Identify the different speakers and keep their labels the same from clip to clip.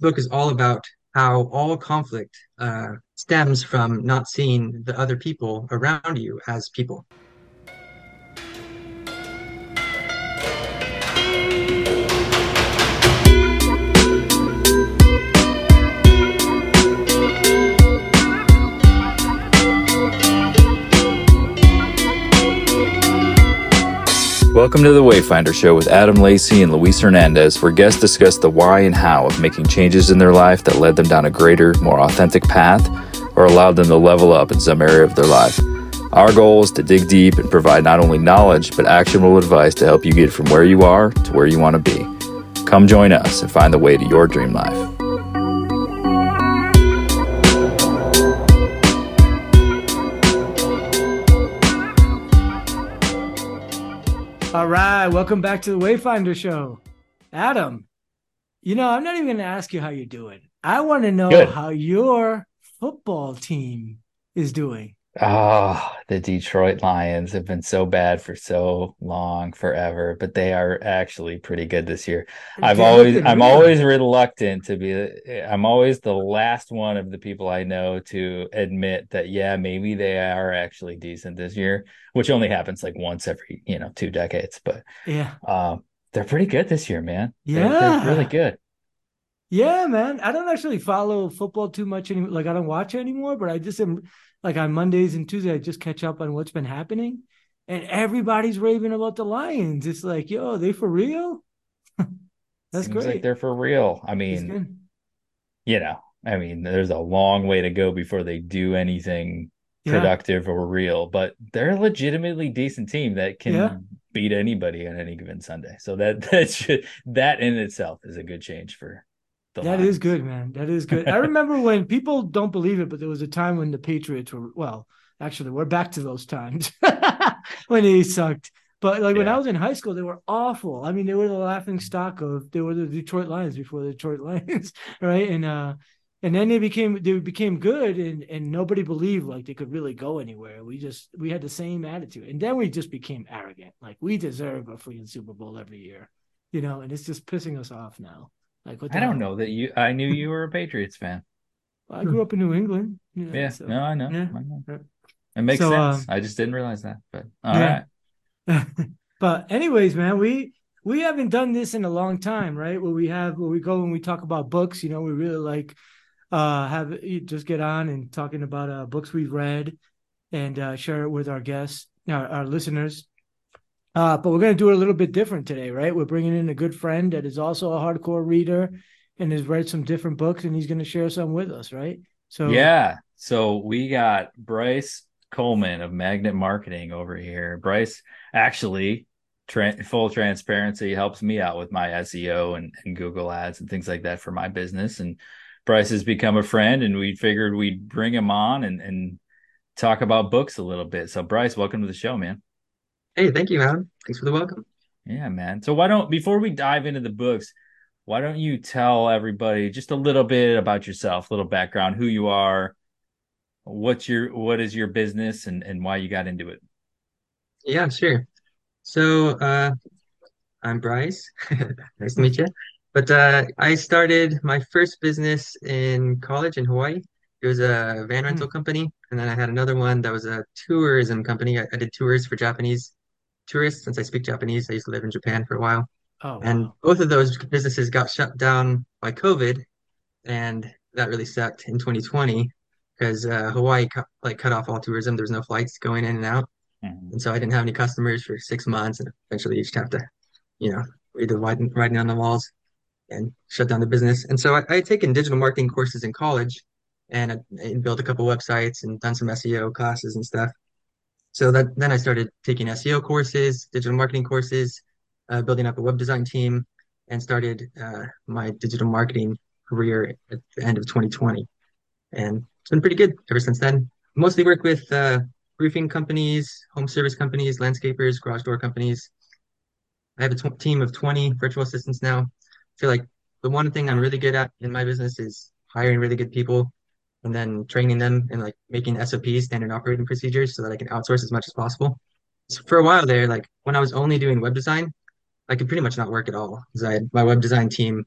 Speaker 1: book is all about how all conflict uh, stems from not seeing the other people around you as people.
Speaker 2: Welcome to the Wayfinder Show with Adam Lacey and Luis Hernandez, where guests discuss the why and how of making changes in their life that led them down a greater, more authentic path or allowed them to level up in some area of their life. Our goal is to dig deep and provide not only knowledge, but actionable advice to help you get from where you are to where you want to be. Come join us and find the way to your dream life.
Speaker 3: All right, welcome back to the Wayfinder Show. Adam, you know, I'm not even going to ask you how you're doing. I want to know
Speaker 2: Good.
Speaker 3: how your football team is doing.
Speaker 2: Oh, the Detroit Lions have been so bad for so long, forever, but they are actually pretty good this year. I've
Speaker 3: They're
Speaker 2: always, I'm always reluctant to be, I'm always the last one of the people I know to admit that, yeah, maybe they are actually decent this year, which only happens like once every, you know, two decades. But
Speaker 3: Yeah.
Speaker 2: um, they're pretty good this year, man. They're, they're
Speaker 3: Yeah.
Speaker 2: really good.
Speaker 3: Yeah, man. I don't actually follow football too much anymore. Like I don't watch it anymore, but I just am like on Mondays and Tuesdays, I just catch up on what's been happening. And everybody's raving about the Lions. It's like, yo, they for real? That's
Speaker 2: Seems
Speaker 3: great.
Speaker 2: like they're for real. I mean, you know, I mean, there's a long way to go before they do anything
Speaker 3: Yeah.
Speaker 2: productive or real, but they're a legitimately decent team that can
Speaker 3: Yeah.
Speaker 2: beat anybody on any given Sunday. So that that should that in itself is a good change for the
Speaker 3: That is
Speaker 2: Lions.
Speaker 3: good, man. That is good. I remember when people don't believe it, but there was a time when the Patriots were well, actually, we're back to those times when they sucked. But like when I was in high school, they were awful. I mean, they were the laughing stock of they were the Detroit Lions before the Detroit Lions, right? And uh and then they became they became good and and nobody believed like they could really go anywhere. We just we had the same attitude. And then we just became arrogant. Like we deserve a freaking Super Bowl every year. You know, and it's just pissing us off now. Like what
Speaker 2: I don't
Speaker 3: hell?
Speaker 2: know that you I knew you were a Patriots fan.
Speaker 3: I grew up in New England. You know,
Speaker 2: Yeah,
Speaker 3: so-
Speaker 2: no, I know.
Speaker 3: yeah.
Speaker 2: I know. It makes
Speaker 3: So,
Speaker 2: sense.
Speaker 3: um,
Speaker 2: I just didn't realize that. But all right.
Speaker 3: Yeah. but anyways, man, we we haven't done this in a long time, right? Where we have where we go and we talk about books. You know, we really like uh have you just get on and talking about uh books we've read and uh share it with our guests, our, our listeners. Uh, but we're gonna do it a little bit different today, right? We're bringing in a good friend that is also a hardcore reader and has read some different books, and he's gonna share some with us, right? So
Speaker 2: Yeah. So we got Bryce Coleman of Magnet Marketing over here. Bryce actually, tra- full transparency, helps me out with my SEO and, and Google ads and things like that for my business. And Bryce has become a friend, and we figured we'd bring him on and, and talk about books a little bit. So, Bryce, welcome to the show, man.
Speaker 1: Hey, thank you, Adam. Thanks for the welcome.
Speaker 2: Yeah, man. So why don't before we dive into the books, why don't you tell everybody just a little bit about yourself, a little background, who you are, what's your what is your business and and why you got into it?
Speaker 1: Yeah, sure. So, uh, I'm Bryce. Nice to meet you. But uh, I started my first business in college in Hawaii. It was a van rental company, and then I had another one that was a tourism company. I, I did tours for Japanese tourists since I speak Japanese. I used to live in Japan for a while.
Speaker 3: oh
Speaker 1: And
Speaker 3: wow.
Speaker 1: both of those businesses got shut down by COVID, and that really sucked in 2020 because uh, Hawaii cut, like cut off all tourism. There was no flights going in and out,
Speaker 2: Mhm.
Speaker 1: and so I didn't have any customers for six months, and eventually you just have to, you know, either writing writing on the walls and shut down the business. And so I, I had taken digital marketing courses in college, and, I, and built a couple websites and done some SEO classes and stuff. So that then I started taking SEO courses, digital marketing courses, uh, building up a web design team, and started uh, my digital marketing career at the end of 2020. And it's been pretty good ever since then. Mostly work with uh, roofing companies, home service companies, landscapers, garage door companies. I have a team of 20 virtual assistants now. I feel like the one thing I'm really good at in my business is hiring really good people and then training them and like making SOPs, standard operating procedures, so that I can outsource as much as possible. So for a while there, like when I was only doing web design, I could pretty much not work at all because I had my web design team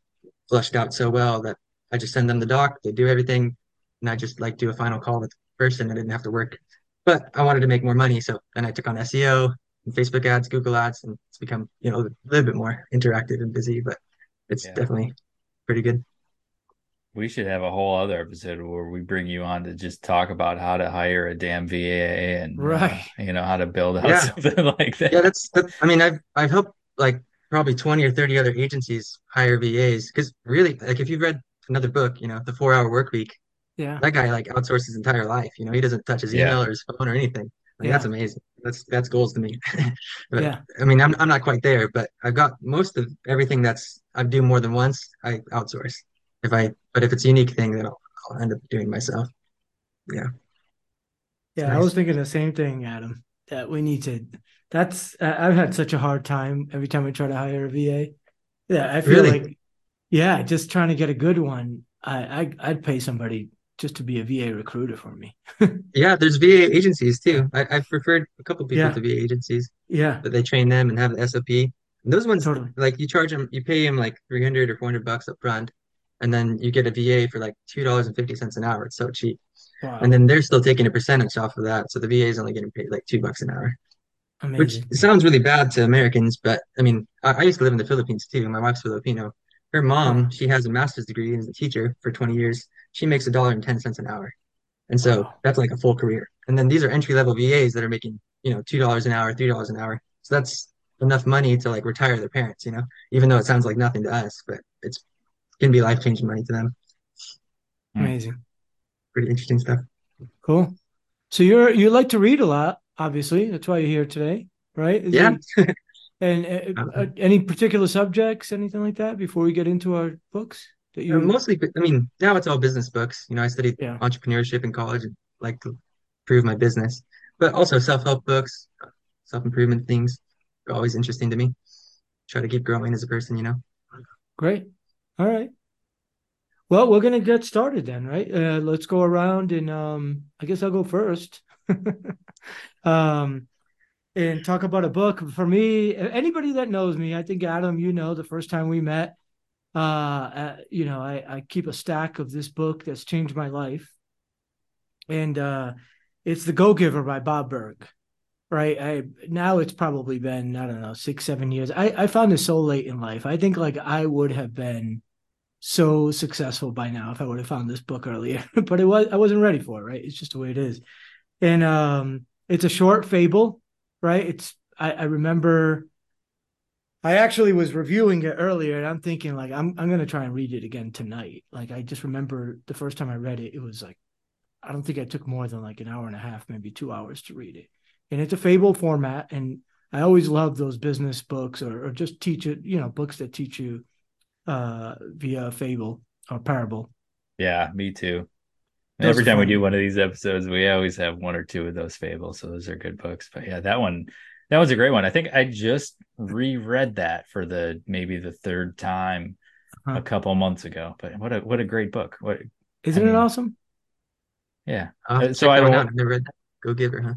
Speaker 1: flushed out so well that I just send them the doc, they do everything, and I just like do a final call with the person. I didn't have to work, but I wanted to make more money, so then I took on SEO and Facebook ads, Google ads, and it's become you know a little bit more interactive and busy, but it's
Speaker 2: Yeah.
Speaker 1: definitely pretty good.
Speaker 2: We should have a whole other episode where we bring you on to just talk about how to hire a damn VA and uh,
Speaker 3: Right.
Speaker 2: you know how to build out
Speaker 1: Yeah.
Speaker 2: something like that.
Speaker 1: Yeah, that's that. I mean, I've I've helped like probably 20 or 30 other agencies hire VAs because really, like if you've read another book, you know, The Four Hour Work Week,
Speaker 3: Yeah.
Speaker 1: that guy like outsourced his entire life. You know, he doesn't touch his
Speaker 2: Yeah.
Speaker 1: email or his phone or anything. Like
Speaker 3: Yeah.
Speaker 1: that's amazing. That's that's goals to me. But
Speaker 3: Yeah.
Speaker 1: I mean, I'm I'm not quite there, but I've got most of everything that's I do more than once. I outsource if I, but if it's a unique thing, then I'll, I'll end up doing myself. Yeah,
Speaker 3: Yeah, I was thinking the same thing, Adam. That we need to. That's I've had such a hard time every time I try to hire a VA. Yeah, I feel
Speaker 1: Really?
Speaker 3: like, yeah, just trying to get a good one. I, I I'd pay somebody just to be a VA recruiter for me.
Speaker 1: Yeah, there's VA agencies too. I, I've referred a couple people
Speaker 3: Yeah.
Speaker 1: to VA agencies.
Speaker 3: Yeah,
Speaker 1: but they train them and have the SOP. And those ones,
Speaker 3: totally.
Speaker 1: like you charge them, you pay them like 300 or 400 bucks up front, and then you get a VA for like $2.50 an hour. It's so cheap.
Speaker 3: Wow,
Speaker 1: And then they're still taking a percentage off of that. So the VA is only getting paid like two bucks an hour, which sounds really bad to Americans. But I mean, I, I used to live in the Philippines too. My wife's Filipino. Her mom, she has a master's degree and is a teacher for 20 years. She makes a dollar and 10 cents an hour. And so
Speaker 3: Wow.
Speaker 1: that's like a full career. And then these are entry level VAs that are making, you know, two dollars an hour, three dollars an hour. So that's enough money to like retire their parents, you know, even though it sounds like nothing to us, but it's can be life changing money to them.
Speaker 3: Amazing.
Speaker 1: Pretty interesting stuff.
Speaker 3: Cool. So you're you like to read a lot, obviously. That's why you're here today, right? Is
Speaker 1: Yeah.
Speaker 3: it- and uh, uh, any particular subjects, anything like that, before we get into our books that
Speaker 1: Uh,
Speaker 3: you?
Speaker 1: mostly, I mean, now it's all business books. You know, I studied
Speaker 3: Yeah.
Speaker 1: entrepreneurship in college and like to improve my business, but also self help books, self improvement things are always interesting to me. Try to keep growing as a person, you know.
Speaker 3: Great. All right. Well, we're gonna get started then, right? Uh, let's go around and um, I guess I'll go first. um, and talk about a book. For me, anybody that knows me, I think Adam, you know, the first time we met, uh, uh you know, I, I keep a stack of this book that's changed my life, and uh, it's The Go Giver by Bob Burg. Right. I now it's probably been I don't know six seven years. I I found this so late in life. I think like I would have been so successful by now if I would have found this book earlier. but it was I wasn't ready for it, right? It's just the way it is. And um it's a short fable, right? It's I, I remember I actually was reviewing it earlier and I'm thinking like I'm I'm gonna try and read it again tonight. Like I just remember the first time I read it, it was like I don't think I took more than like an hour and a half, maybe two hours to read it. And it's a fable format. And I always love those business books or, or just teach it, you know, books that teach you uh via fable or parable.
Speaker 2: Yeah, me too.
Speaker 3: Those
Speaker 2: Every
Speaker 3: are
Speaker 2: time we do one of these episodes, we always have one or two of those fables. So those are good books. But yeah, that one, that was a great one. I think I just reread that for the maybe the third time
Speaker 3: Uh-huh.
Speaker 2: a couple months ago. But what a what a great book. What
Speaker 3: Isn't
Speaker 2: I
Speaker 3: it awesome?
Speaker 2: yeah.
Speaker 1: I'll have to
Speaker 2: Uh, so I
Speaker 1: that
Speaker 2: don't-
Speaker 1: out. I've never read that. Go Giver, huh?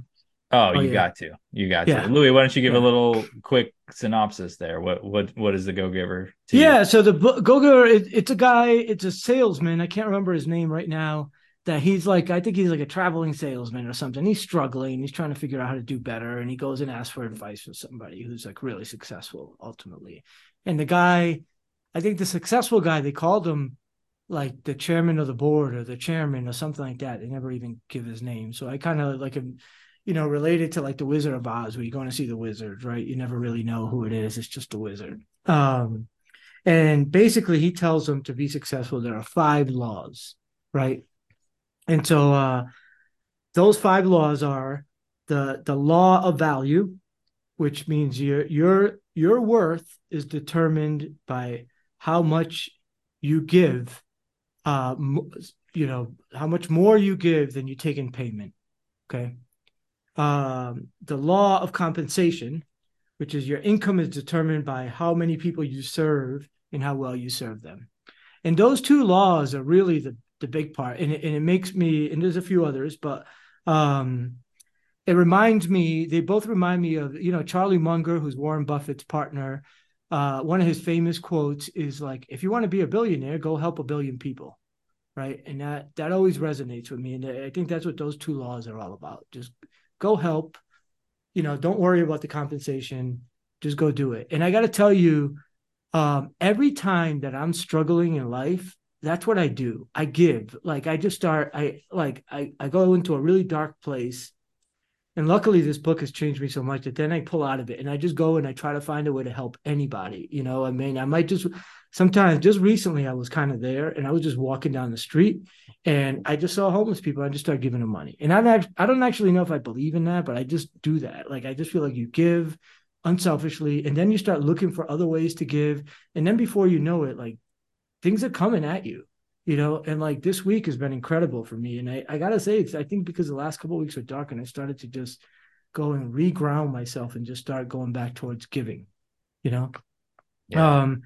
Speaker 2: Oh,
Speaker 3: Oh,
Speaker 2: you
Speaker 3: yeah.
Speaker 2: got to. You got
Speaker 3: Yeah.
Speaker 2: to. Luis, why don't you give
Speaker 3: Yeah.
Speaker 2: a little quick synopsis there? What what what is the Go Giver? to you?
Speaker 3: Yeah, so the book Go-Giver, it, it's a guy, it's a salesman. I can't remember his name right now. That he's like, I think he's like a traveling salesman or something. He's struggling. He's trying to figure out how to do better, and he goes and asks for advice from somebody who's like really successful ultimately. And the guy, I think the successful guy, they called him like the chairman of the board or the chairman or something like that. They never even give his name. So I kind of like him, you know, related to like the Wizard of Oz, where you're going to see the wizard, right? You never really know who it is. It's just a wizard. Um, and basically, he tells them to be successful, there are five laws, right? And so uh, those five laws are the the law of value, which means your your your worth is determined by how much you give, uh, you know, how much more you give than you take in payment. Okay. Um, the law of compensation, which is your income is determined by how many people you serve and how well you serve them. And those two laws are really the, the big part. And it, and it makes me, and there's a few others, but um, it reminds me, they both remind me of, you know, Charlie Munger, who's Warren Buffett's partner. Uh, one of his famous quotes is like, if you want to be a billionaire, go help a billion people. right? And that that always resonates with me. And I think that's what those two laws are all about. Just go help. You know, don't worry about the compensation. Just go do it. And I got to tell you, um, every time that I'm struggling in life, that's what I do. I give. Like I just start. I like I I go into a really dark place and luckily, this book has changed me so much that then I pull out of it and I just go and I try to find a way to help anybody. You know, I mean, I might just sometimes just recently I was kind of there and I was just walking down the street and I just saw homeless people. I just started giving them money. And I don't, I don't actually know if I believe in that, but I just do that. Like, I just feel like you give unselfishly and then you start looking for other ways to give. And then before you know it, like things are coming at you you know and like this week has been incredible for me and i, I gotta say it's i think because the last couple weeks were dark and i started to just go and reground myself and just start going back towards giving you know yeah. um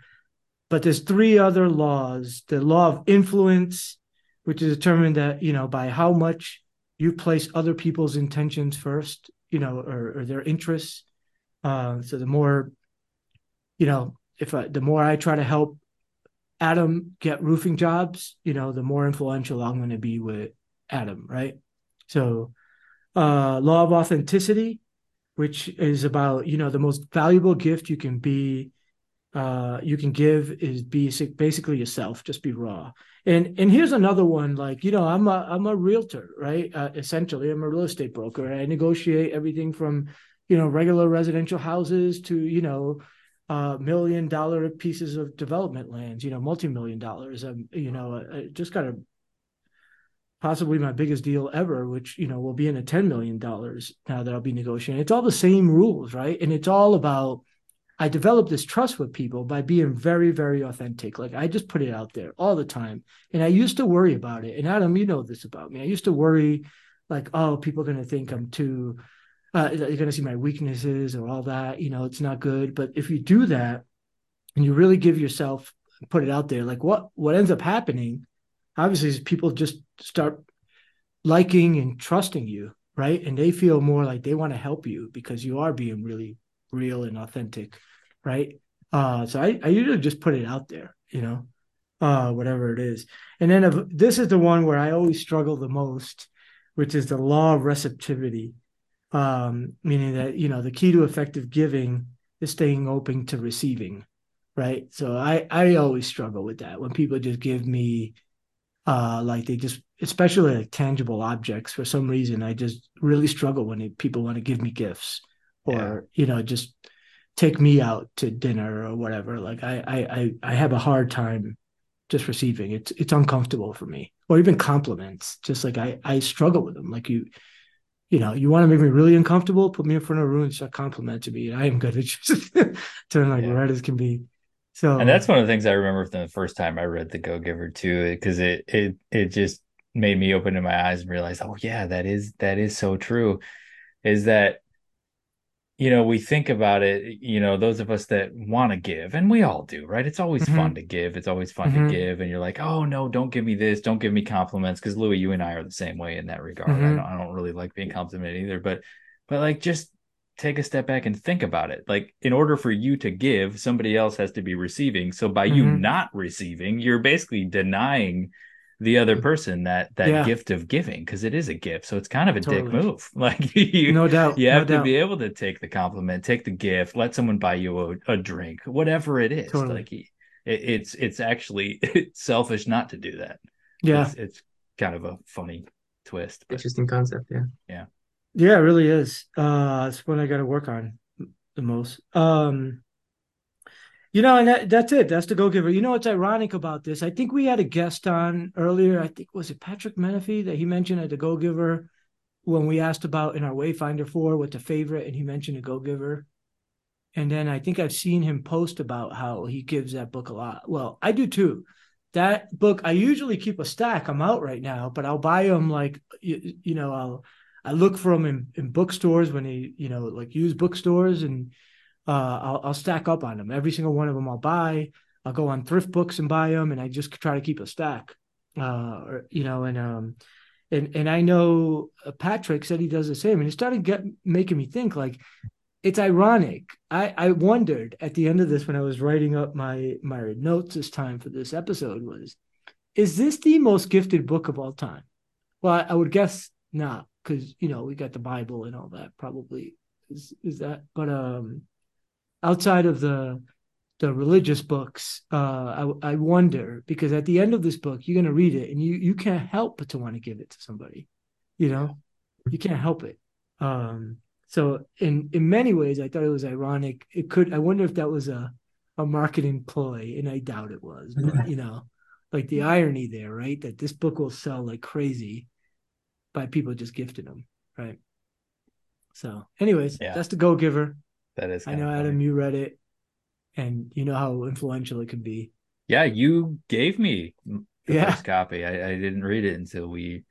Speaker 3: but there's three other laws the law of influence which is determined that you know by how much you place other people's intentions first you know or, or their interests uh, so the more you know if I, the more i try to help Adam get roofing jobs, you know, the more influential I'm going to be with Adam, right? So, uh, law of authenticity, which is about, you know, the most valuable gift you can be, uh, you can give is basic, basically yourself, just be raw. And, and here's another one, like, you know, I'm a, I'm a realtor, right? Uh, essentially, I'm a real estate broker. I negotiate everything from, you know, regular residential houses to, you know, uh, million dollar pieces of development lands, you know, multi-million dollars. Um, you know, I just got a possibly my biggest deal ever, which, you know, will be in a $10 million now that I'll be negotiating. It's all the same rules, right? And it's all about, I developed this trust with people by being very, very authentic. Like I just put it out there all the time. And I used to worry about it. And Adam, you know this about me. I used to worry like, oh, people are going to think I'm too, uh, you're going to see my weaknesses or all that. You know, it's not good. But if you do that and you really give yourself, put it out there, like what what ends up happening, obviously, is people just start liking and trusting you, right? And they feel more like they want to help you because you are being really real and authentic, right? Uh, so I, I usually just put it out there, you know, uh, whatever it is. And then if, this is the one where I always struggle the most, which is the law of receptivity um, meaning that you know the key to effective giving is staying open to receiving right so i i always struggle with that when people just give me uh like they just especially like tangible objects for some reason i just really struggle when it, people want to give me gifts or yeah. you know just take me out to dinner or whatever like I, I i have a hard time just receiving it's it's uncomfortable for me or even compliments just like i i struggle with them like you you know, you want to make me really uncomfortable, put me in front of a room and start complimenting me. And I am gonna just turn like yeah. red as can be. So
Speaker 2: And that's one of the things I remember from the first time I read The Go Giver too, because it it it just made me open to my eyes and realize, oh yeah, that is that is so true. Is that you know, we think about it, you know, those of us that want to give, and we all do, right? It's always mm-hmm. fun to give. It's always fun mm-hmm. to give. And you're like, oh, no, don't give me this. Don't give me compliments. Cause Luis, you and I are the same way in that regard. Mm-hmm. I, don't, I don't really like being complimented either. But, but like, just take a step back and think about it. Like, in order for you to give, somebody else has to be receiving. So by you mm-hmm. not receiving, you're basically denying the other mm. person that that yeah. gift of giving because it is a gift so it's kind of a totally. dick move like you
Speaker 3: no doubt
Speaker 2: you have
Speaker 3: no
Speaker 2: to
Speaker 3: doubt.
Speaker 2: be able to take the compliment take the gift let someone buy you a, a drink whatever it is totally. like it, it's it's actually it's selfish not to do that
Speaker 3: yeah
Speaker 2: it's, it's kind of a funny twist
Speaker 1: but, interesting concept yeah
Speaker 2: yeah
Speaker 3: yeah it really is uh it's what i got to work on the most um you know, and that, that's it. That's the go giver. You know what's ironic about this? I think we had a guest on earlier. I think was it Patrick Menefee that he mentioned at the go giver when we asked about in our Wayfinder four what the favorite, and he mentioned a go giver. And then I think I've seen him post about how he gives that book a lot. Well, I do too. That book, I usually keep a stack. I'm out right now, but I'll buy them like you, you know, I'll I look for them in, in bookstores when they, you know, like use bookstores and uh, I'll, I'll stack up on them. Every single one of them I'll buy. I'll go on thrift books and buy them, and I just try to keep a stack. Uh, or, you know, and um, and and I know uh, Patrick said he does the same, and it started get, making me think like it's ironic. I I wondered at the end of this when I was writing up my my notes this time for this episode was is this the most gifted book of all time? Well, I, I would guess not, because you know we got the Bible and all that. Probably is is that, but um, outside of the the religious books, uh, I I wonder because at the end of this book, you're gonna read it and you you can't help but to want to give it to somebody, you know, you can't help it. Um, so in in many ways, I thought it was ironic. It could I wonder if that was a a marketing ploy, and I doubt it was. But you know, like the irony there, right? That this book will sell like crazy by people just gifting them, right? So, anyways,
Speaker 2: Yeah.
Speaker 3: that's the Go Giver.
Speaker 2: That is.
Speaker 3: I
Speaker 2: kinda
Speaker 3: know
Speaker 2: funny.
Speaker 3: Adam, you read it, and you know how influential it can be.
Speaker 2: Yeah, you gave me the
Speaker 3: Yeah.
Speaker 2: first copy. I, I didn't read it until we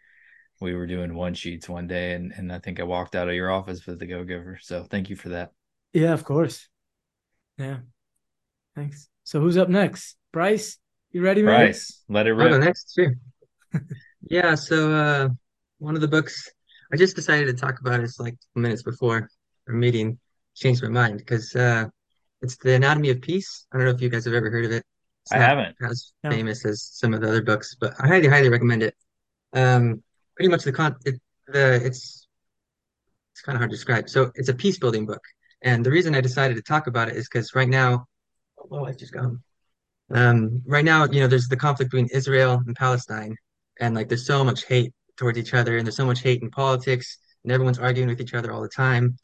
Speaker 2: we were doing one sheets one day, and and I think I walked out of your office with the Go Giver. So thank you for that.
Speaker 3: Yeah, of course. Yeah, thanks. So who's up next? Bryce, you ready, man?
Speaker 2: Bryce, let it
Speaker 1: I'll
Speaker 2: rip.
Speaker 1: next, sure. Yeah, so uh, one of the books I just decided to talk about is like minutes before our meeting changed my mind because uh, it's The Anatomy of Peace. I don't know if you guys have ever heard of it. It's
Speaker 2: I
Speaker 1: not
Speaker 2: haven't.
Speaker 1: as
Speaker 3: No.
Speaker 1: famous as some of the other books, but I highly, highly recommend it. Um, pretty much the con it, the it's it's kind of hard to describe. So it's a peace building book, and the reason I decided to talk about it is because right now, oh, my wife just got home. Um, right now, you know, there's the conflict between Israel and Palestine, and like there's so much hate towards each other, and there's so much hate in politics, and everyone's arguing with each other all the time.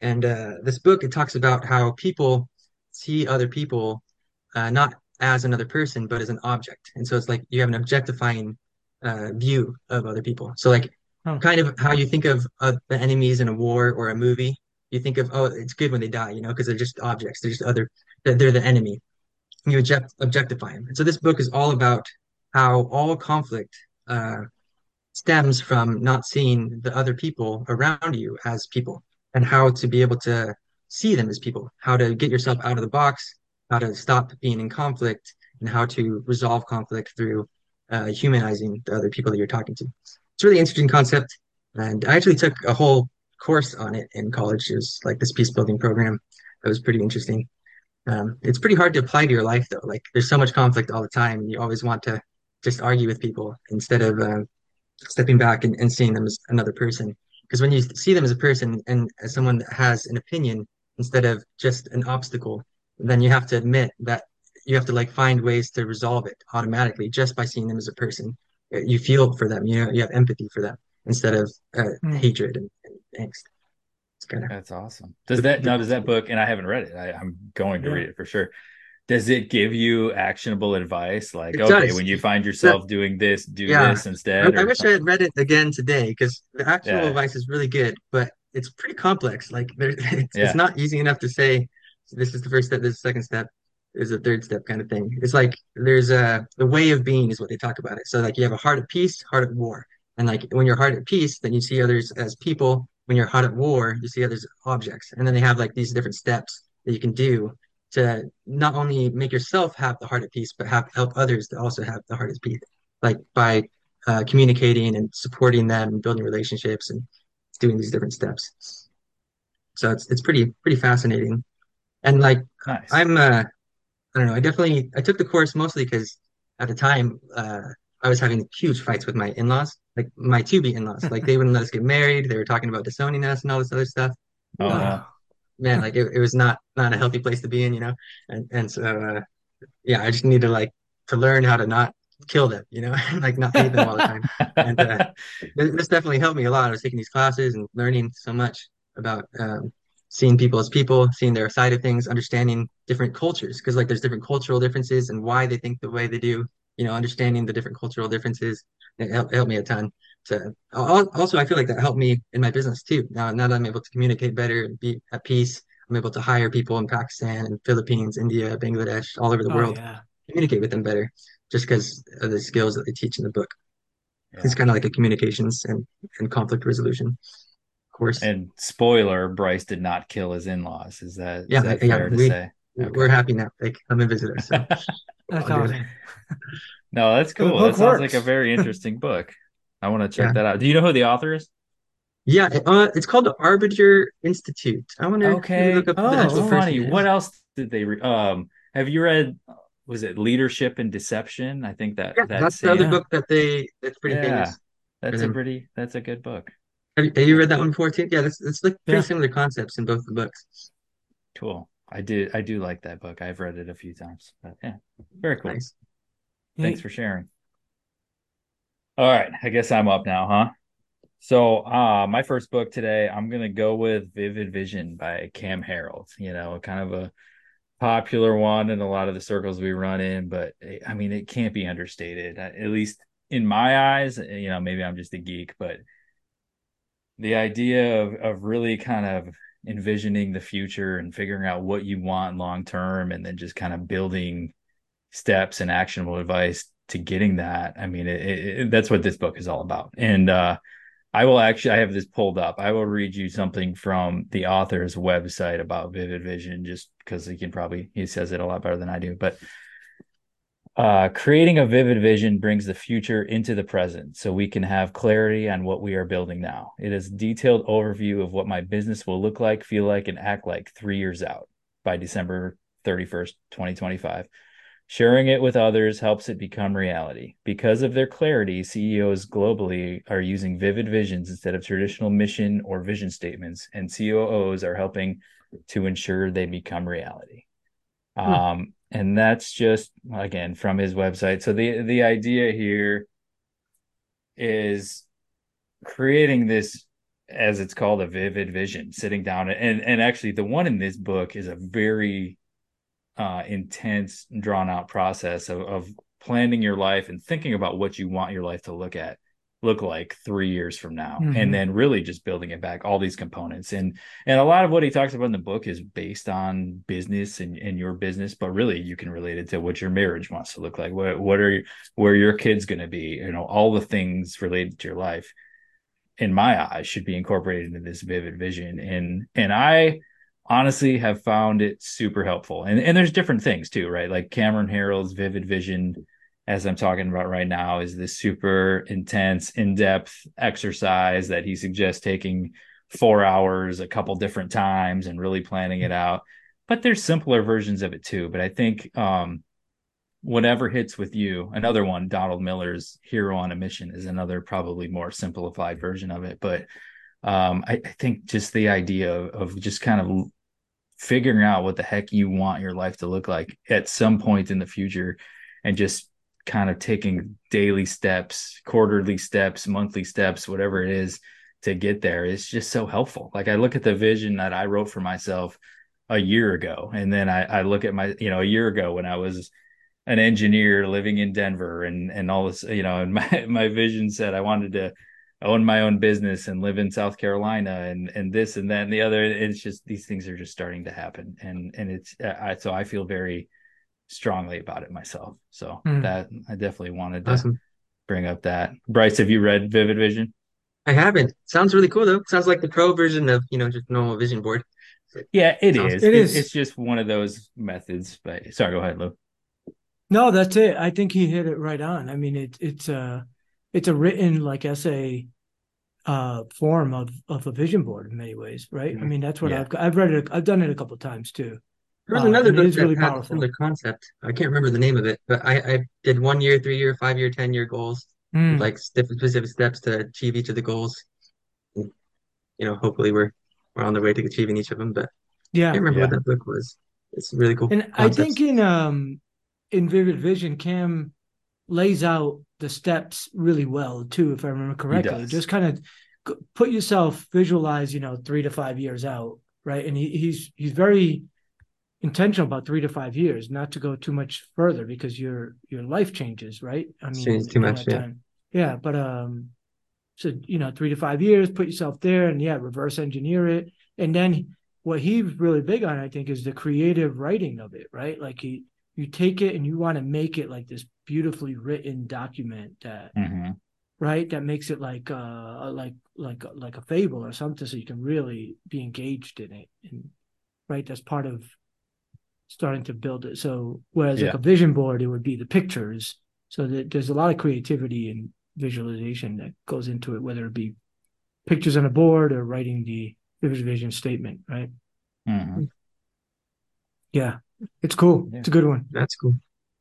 Speaker 1: And uh, this book, it talks about how people see other people uh, not as another person, but as an object. And so it's like you have an objectifying uh, view of other people. So like
Speaker 3: Huh.
Speaker 1: kind of how you think of uh, the enemies in a war or a movie. You think of, oh, it's good when they die, you know, because they're just objects. They're just other, they're, they're the enemy you object, objectify them. And so this book is all about how all conflict uh, stems from not seeing the other people around you as people and how to be able to see them as people, how to get yourself out of the box, how to stop being in conflict, and how to resolve conflict through uh, humanizing the other people that you're talking to. It's really interesting concept. And I actually took a whole course on it in college. It was like this peace building program. That was pretty interesting. Um, it's pretty hard to apply to your life though. Like there's so much conflict all the time. And you always want to just argue with people instead of uh, stepping back and, and seeing them as another person. Because when you see them as a person and as someone that has an opinion instead of just an obstacle, then you have to admit that you have to like find ways to resolve it automatically just by seeing them as a person. Uh, You feel for them, you know, you have empathy for them instead of uh,
Speaker 3: Hmm.
Speaker 1: hatred and, and angst. It's kind of
Speaker 2: That's awesome. Does that now? Does that book? And I haven't read it. I, I'm going to
Speaker 3: Yeah.
Speaker 2: read it for sure. Does it give you actionable advice? Like,
Speaker 1: It
Speaker 2: okay,
Speaker 1: does.
Speaker 2: when you find yourself doing this, do
Speaker 1: Yeah.
Speaker 2: this instead.
Speaker 1: I, I wish I had read it again today because the actual
Speaker 2: Yeah.
Speaker 1: advice is really good, but it's pretty complex. Like there, it's,
Speaker 2: Yeah.
Speaker 1: it's not easy enough to say this is the first step, this is the second step, is the third step kind of thing. It's like there's a the way of being is what they talk about it. So like you have a heart of peace, heart of war, and like when you're heart at peace, then you see others as people. When you're heart at war, you see others as objects, and then they have like these different steps that you can do to not only make yourself have the heart at peace, but have help others to also have the heart at peace, like by uh, communicating and supporting them and building relationships and doing these different steps. So it's it's pretty pretty fascinating. And like
Speaker 2: nice.
Speaker 1: I'm uh I don't know, I definitely I took the course mostly because at the time uh I was having huge fights with my in-laws, like my to-be in-laws. Like they wouldn't let us get married. They were talking about disowning us and all this other stuff.
Speaker 2: oh,
Speaker 1: uh,
Speaker 2: no.
Speaker 1: Man, like it, it was not not a healthy place to be in, you know. And and so uh yeah, I just need to like to learn how to not kill them, you know, like not hate them all the time. And uh, this, definitely helped me a lot. I was taking these classes and learning so much about um, seeing people as people, seeing their side of things, understanding different cultures, because like there's different cultural differences and why they think the way they do. You know, understanding the different cultural differences. It helped, helped me a ton. To also, I feel like that helped me in my business too. Now, now that I'm able to communicate better and be at peace, I'm able to hire people in Pakistan and Philippines, India, Bangladesh, all over the
Speaker 3: Oh
Speaker 1: world,
Speaker 3: yeah.
Speaker 1: communicate with them better, just because of the skills that they teach in the book.
Speaker 2: Yeah.
Speaker 1: It's kind of like a communications and, and conflict resolution course.
Speaker 2: And spoiler, Bryce did not kill his in-laws. Is that is
Speaker 1: Yeah,
Speaker 2: that
Speaker 1: yeah,
Speaker 2: fair to
Speaker 1: we-
Speaker 2: say? Okay.
Speaker 1: We're happy now. They come and visit us. So
Speaker 3: That's awesome.
Speaker 2: No, that's cool. That sounds
Speaker 3: works.
Speaker 2: like a very interesting book. I want to check
Speaker 1: Yeah.
Speaker 2: that out. Do you know who the author is?
Speaker 1: yeah, uh, it's called the Arbinger Institute. I want to
Speaker 2: Okay.
Speaker 1: look up
Speaker 3: Oh,
Speaker 1: the actual
Speaker 3: that's
Speaker 1: person
Speaker 2: funny. What else did they re- um have you read was it leadership and deception? I think that
Speaker 1: Yeah,
Speaker 2: that
Speaker 1: that's the other
Speaker 2: same-
Speaker 1: book that they that's pretty
Speaker 2: Yeah.
Speaker 1: famous.
Speaker 2: That's a
Speaker 1: them.
Speaker 2: pretty that's a good book.
Speaker 1: Have you, have you read that one before too? Yeah, that's it's like pretty
Speaker 3: Yeah.
Speaker 1: similar concepts in both the books.
Speaker 2: Cool. I do. I do like that book. I've read it a few times. But yeah, very cool.
Speaker 1: Nice.
Speaker 2: Thanks for sharing. All right, I guess I'm up now, huh? So, uh, my first book today, I'm gonna go with Vivid Vision by Cam Herold. You know, kind of a popular one in a lot of the circles we run in, but eh, I mean, it can't be understated. At least in my eyes, eh, you know, maybe I'm just a geek, but the idea of of really kind of envisioning the future and figuring out what you want long term, and then just kind of building steps and actionable advice to getting that. I mean, it, it, that's what this book is all about. And uh, I will actually, I have this pulled up. I will read you something from the author's website about Vivid Vision, just because he can probably he says it a lot better than I do. But uh, creating a vivid vision brings the future into the present so we can have clarity on what we are building now. It is detailed overview of what my business will look like, feel like, and act like three years out by December 31st, 2025. Sharing it with others helps it become reality. Because of their clarity, CEOs globally are using vivid visions instead of traditional mission or vision statements, and COOs are helping to ensure they become reality.
Speaker 1: Hmm.
Speaker 2: Um, and that's just again from his website. So the the idea here is creating this as it's called a vivid vision sitting down and and actually the one in this book is a very uh intense drawn out process of, of planning your life and thinking about what you want your life to look at look like three years from now
Speaker 3: Mhm.
Speaker 2: and then really just building it back all these components. And and a lot of what he talks about in the book is based on business and, and your business but really you can relate it to what your marriage wants to look like. What what are where your kids going to be you know all the things related to your life in my eyes should be incorporated into this vivid vision. And and i honestly have found it super helpful. And and there's different things too right? Like Cameron Herold's vivid vision as i'm talking about right now is this super intense in-depth exercise that he suggests taking four hours a couple different times and really planning it out. But there's simpler versions of it too. But i think um whatever hits with you another one donald miller's hero on a mission is another probably more simplified version of it. But um i, I think just the idea of, of just kind of figuring out what the heck you want your life to look like at some point in the future and just kind of taking daily steps quarterly steps monthly steps whatever it is to get there is just so helpful. Like i look at the vision that i wrote for myself a year ago and then i, I look at my you know a year ago when i was an engineer living in Denver and and all this, you know, and my my vision said I wanted to own my own business and live in South Carolina and and this and that and the other. It's just these things are just starting to happen, and and it's I, so I feel very strongly about it myself. So
Speaker 3: Hmm.
Speaker 2: that I definitely wanted to
Speaker 1: Awesome.
Speaker 2: bring up that. Bryce, have you read Vivid Vision?
Speaker 1: I haven't. Sounds really cool though. Sounds like the pro version of, you know, just normal vision board.
Speaker 2: Yeah, it
Speaker 1: Sounds-
Speaker 2: is.
Speaker 3: It is.
Speaker 2: It's just one of those methods. But sorry, go ahead, Lou.
Speaker 3: No, that's it. I think he hit it right on. I mean, it, it's a it's a written like essay uh form of of a vision board in many ways, right? I
Speaker 1: Mhm.
Speaker 3: mean, that's what
Speaker 2: Yeah.
Speaker 3: I've I've read it. I've done it a couple times too.
Speaker 1: There was
Speaker 3: Uh,
Speaker 1: another book that
Speaker 3: really
Speaker 1: had a
Speaker 3: powerful.
Speaker 1: similar concept. I can't remember the name of it, but I, I did one year, three year, five year, ten year goals,
Speaker 3: Mm.
Speaker 1: like different specific steps to achieve each of the goals. And, you know, hopefully we're we're on the way to achieving each of them, but I
Speaker 3: Yeah,
Speaker 1: can't remember what that book was. It's really cool.
Speaker 3: and I think in um in Vivid Vision, Cam lays out the steps really well too, if I remember correctly. Just kind of put yourself visualize, you know, three to five years out, right? And he, he's he's very intentional about three to five years, not to go too much further because your your life changes, right? I mean,
Speaker 1: Changes too much, yeah.
Speaker 3: time. Yeah, but um, so you know, three to five years, put yourself there, and yeah, reverse engineer it, and then what he's really big on, I think, is the creative writing of it, right? Like he, you take it and you want to make it like this beautifully written document that,
Speaker 2: Mhm.
Speaker 3: right, that makes it like uh like like like a fable or something, so you can really be engaged in it, and right, that's part of starting to build it. So whereas like a vision board, it would be the pictures. So that there's a lot of creativity and visualization that goes into it, whether it be pictures on a board or writing the vision statement, right?
Speaker 2: Mhm.
Speaker 3: Yeah, it's cool.
Speaker 2: Yeah.
Speaker 3: It's a good one.
Speaker 1: That's cool.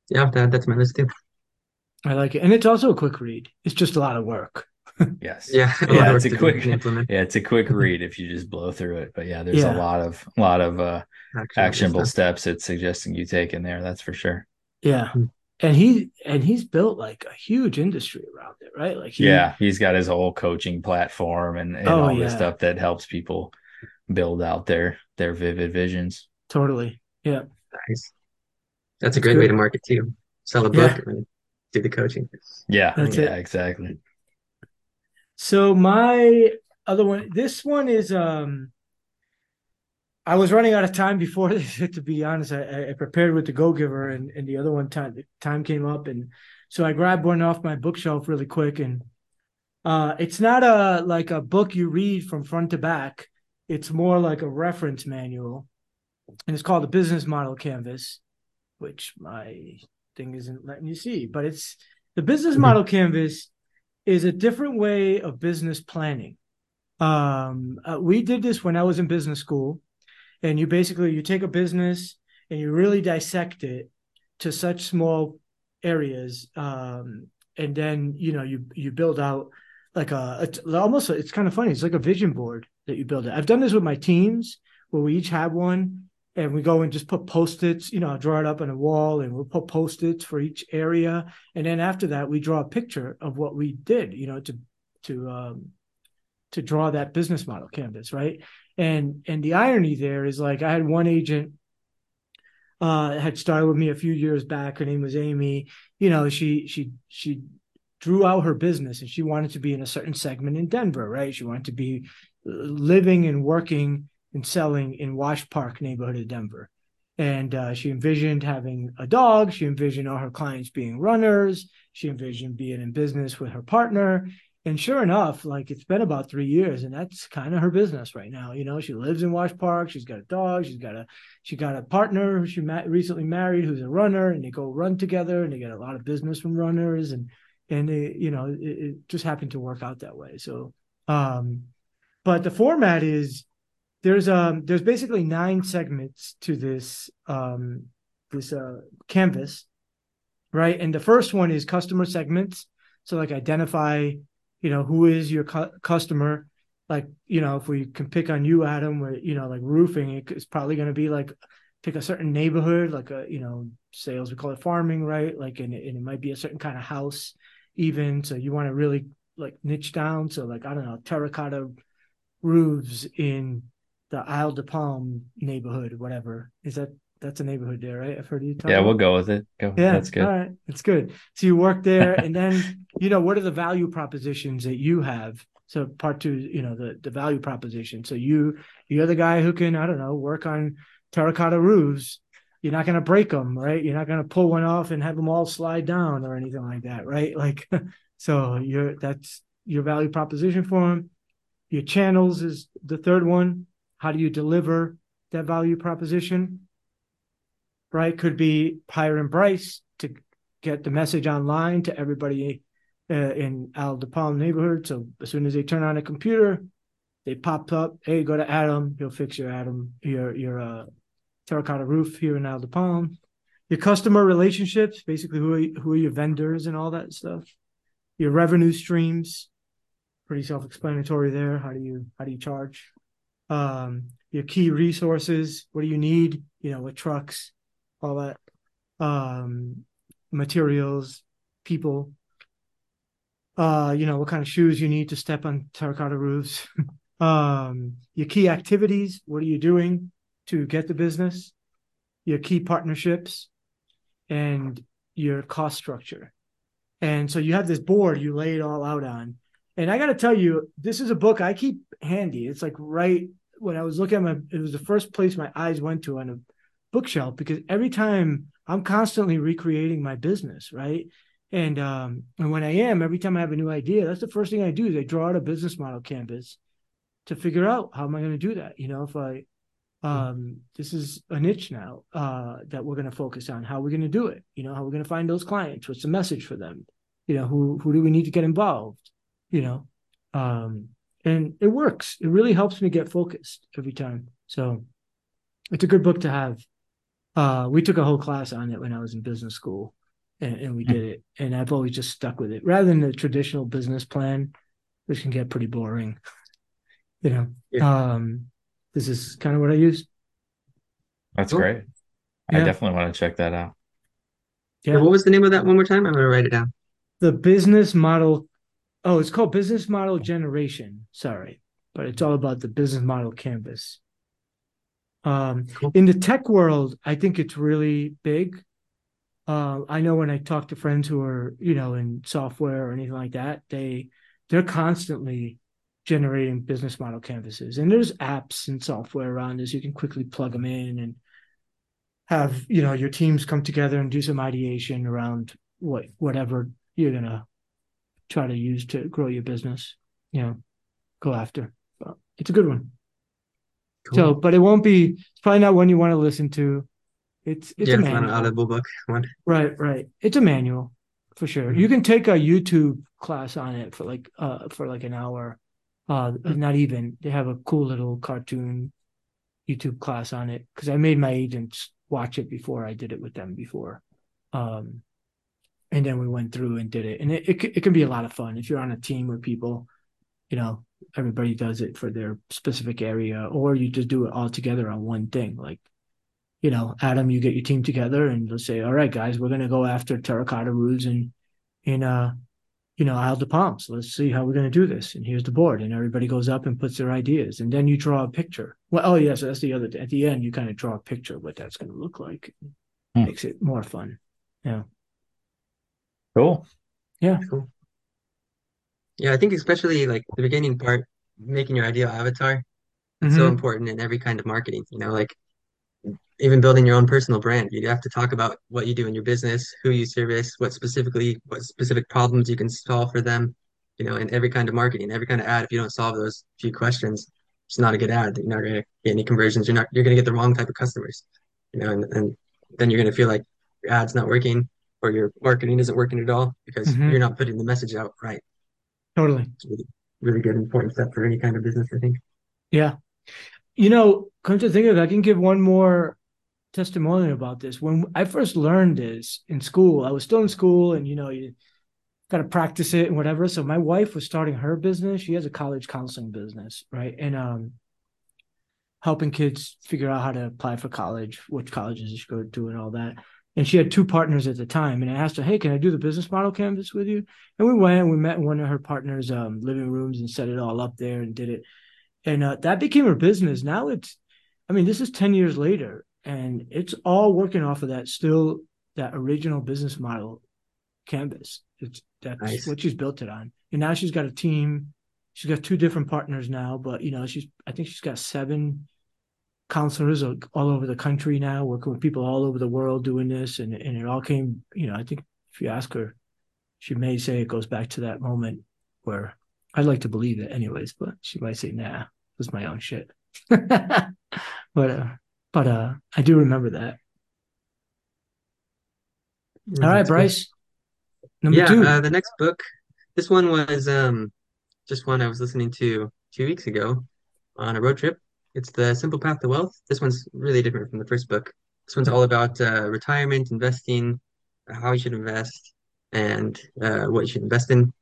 Speaker 1: yeah, that, that's my list too.
Speaker 3: I like it, and it's also a quick read. It's just a lot of work.
Speaker 2: Yes.
Speaker 1: Yeah,
Speaker 2: Yeah, it's a quick
Speaker 1: implement
Speaker 2: yeah, it's a quick read if you just blow through it. But yeah, there's
Speaker 3: Yeah.
Speaker 2: a lot of lot of uh
Speaker 1: actionable
Speaker 2: actionable
Speaker 1: stuff.
Speaker 2: steps it's suggesting you take in there, that's for sure.
Speaker 3: Yeah,
Speaker 1: Hmm.
Speaker 3: and he and he's built like a huge industry around it, right? Like he,
Speaker 2: Yeah, he's got his whole coaching platform and, and
Speaker 3: Oh,
Speaker 2: all the
Speaker 3: yeah.
Speaker 2: stuff that helps people build out their their vivid visions.
Speaker 3: totally. Yeah,
Speaker 1: Nice. That's a great
Speaker 3: good.
Speaker 1: way to market too. Sell a
Speaker 3: Yeah.
Speaker 1: book and do the coaching.
Speaker 2: Yeah,
Speaker 3: That's
Speaker 2: yeah,
Speaker 3: it.
Speaker 2: exactly.
Speaker 3: So my other one, this one is um I was running out of time before this, to be honest. I, I prepared with the Go Giver and, and the other one time time came up and so I grabbed one off my bookshelf really quick and uh it's not a like a book you read from front to back. It's more like a reference manual. And it's called the Business Model Canvas, which my thing isn't letting you see, but it's the Business
Speaker 1: Mhm.
Speaker 3: Model Canvas is a different way of business planning. Um, uh, we did this when I was in business school, and you basically you take a business and you really dissect it to such small areas, um, and then you know you you build out like a it's almost it's kind of funny. It's like a vision board that you build it. I've done this with my teams where we each have one. And we go and just put post-its, you know, I draw it up on a wall and we'll put post-its for each area. And then after that we draw a picture of what we did you know to to um to draw that business model canvas right? And and the irony there is like i had one agent uh had started with me a few years back. Her name was amy. You know she she she drew out her business and she wanted to be in a certain segment in denver right? She wanted to be uh, living and working and selling in wash park neighborhood of denver and uh, she envisioned having a dog. She envisioned all her clients being runners. She envisioned being in business with her partner. And sure enough, like it's been about three years, and that's kind of her business right now. You know, she lives in Wash Park. She's got a dog. She's got a she got a partner who she ma- recently married who's a runner, and they go run together, and they get a lot of business from runners, and and it, you know it, it just happened to work out that way. So, um, but the format is there's um there's basically nine segments to this um this uh canvas right? And the first one is customer segments. So like identify you know who is your cu- customer. Like you know if we can pick on you adam where you know like roofing it's probably going to be like pick a certain neighborhood like a you know sales we call it farming right? Like and, and it might be a certain kind of house even. So you want to really like niche down. So like i don't know terracotta roofs in the Isle de Palm neighborhood, whatever. Is that that's a neighborhood there, right? I've heard you talk.
Speaker 2: Yeah, we'll go with it. Go.
Speaker 3: yeah,
Speaker 2: That's good.
Speaker 3: All right, that's good. So you work there, and then you know what are the value propositions that you have? So part two, you know, the the value proposition. So you you're the guy who can I don't know work on terracotta roofs. You're not going to break them, right? You're not going to pull one off and have them all slide down or anything like that, right? Like, so you're that's your value proposition for them. Your channels is the third one. How do you deliver that value proposition? Right? Could be Pyre and Bryce to get the message online to everybody uh, in Al de Palm neighborhood. So as soon as they turn on a computer, they pop up. Hey, go to Adam. He'll fix your Adam your your uh, terracotta roof here in Al de Palm. Your customer relationships, basically who are, who are your vendors and all that stuff. Your revenue streams, pretty self-explanatory there. How do you how do you charge? Um, your key resources. What do you need? You know, with trucks, all that. Um, materials, people. Uh, you know, what kind of shoes you need to step on terracotta roofs. um, your key activities. What are you doing to get the business? Your key partnerships, and your cost structure. And so you have this board you lay it all out on. And I got to tell you, this is a book I keep handy. It's like right when I was looking at my, it was the first place my eyes went to on a bookshelf because every time I'm constantly recreating my business, right? And um, and when I am, every time I have a new idea, that's the first thing I do is I draw out a business model canvas to figure out how am I going to do that. You know, if I um this is a niche now uh that we're going to focus on how we're going to do it? You know how we're going to find those clients? What's the message for them? You know who who do we need to get involved? You know um and it works it really helps me get focused every time so it's a good book to have uh we took a whole class on it when i was in business school and, and we did it. And I've always just stuck with it rather than the traditional business plan, which can get pretty boring. you know, yeah. um, this is kind of what I use.
Speaker 2: That's cool. great. Yeah. I definitely want to check that out.
Speaker 1: Yeah. What was the name of that one more time? I'm gonna write it down.
Speaker 3: The business model. Oh, it's called Business Model Generation. Sorry, but it's all about the business model canvas. Um. In the tech world, I think it's really big. Uh, I know when I talk to friends who are, you know, in software or anything like that, they they're constantly generating business model canvases, and there's apps and software around this. You can quickly plug them in and have you know your teams come together and do some ideation around what whatever you're gonna try to use to grow your business. You know, go after. But it's a good one. Cool. So, but it won't be. It's probably not one you want to listen to. It's it's
Speaker 1: yeah,
Speaker 3: a
Speaker 1: manual. audible book one.
Speaker 3: Right, right. It's a manual for sure. Mm-hmm. You can take a YouTube class on it for like uh for like an hour. Uh, mm-hmm. not even. They have a cool little cartoon YouTube class on it because I made my agents watch it before I did it with them before. Um, and then we went through and did it, and it, it it can be a lot of fun if you're on a team with people. You know, everybody does it for their specific area, or you just do it all together on one thing. Like, you know, Adam, you get your team together and let's say, all right, guys, we're gonna go after terracotta roofs and in uh you know, Isle de Palms. Let's see how we're going to do this. And here's the board. And everybody goes up and puts their ideas. And then you draw a picture. Well, oh, yes, that's the other. At the end, you kind of draw a picture of what that's going to look like. Hmm. Makes it more fun. Yeah.
Speaker 2: Cool.
Speaker 3: Yeah. Cool.
Speaker 1: Yeah, I think especially like the beginning part, making your ideal avatar, mm-hmm. so important in every kind of marketing. You know, like even building your own personal brand. You have to talk about what you do in your business, who you service, what specifically, what specific problems you can solve for them. You know, in every kind of marketing, every kind of ad. If you don't solve those few questions, it's not a good ad. You're not going to get any conversions. You're not. You're going to get the wrong type of customers. You know, and, and then you're going to feel like your ad's not working or your marketing isn't working at all because mm-hmm. you're not putting the message out right.
Speaker 3: Totally.
Speaker 1: It's really, really good, important step for any kind of business, I think.
Speaker 3: Yeah. You know, come to think of it, I can give one more testimonial about this. When I first learned this in school, I was still in school and, you know, you got to practice it and whatever. So my wife was starting her business. She has a college counseling business, right? And, um, helping kids figure out how to apply for college, which colleges you should go to and all that. And she had two partners at the time. And I asked her, Hey, can I do the business model canvas with you? And we went and we met in one of her partners' um, living rooms and set it all up there and did it. And uh, that became her business. Now it's, I mean, this is 10 years later and it's all working off of that still that original business model canvas. It's that's nice. what she's built it on. And now she's got a team. She's got two different partners now, but you know, she's I think she's got seven counselors all over the country now, working with people all over the world doing this. And and it all came, you know, I think if you ask her, she may say it goes back to that moment where I'd like to believe it anyways, but she might say, nah, it was my own shit. but uh but uh, I do remember that. All right, Bryce.
Speaker 1: Number yeah, two. Uh, the next book. This one was um, just one I was listening to two weeks ago on a road trip. It's The Simple Path to Wealth. This one's really different from the first book. This one's all about uh, retirement, investing, how you should invest, and uh, what you should invest in.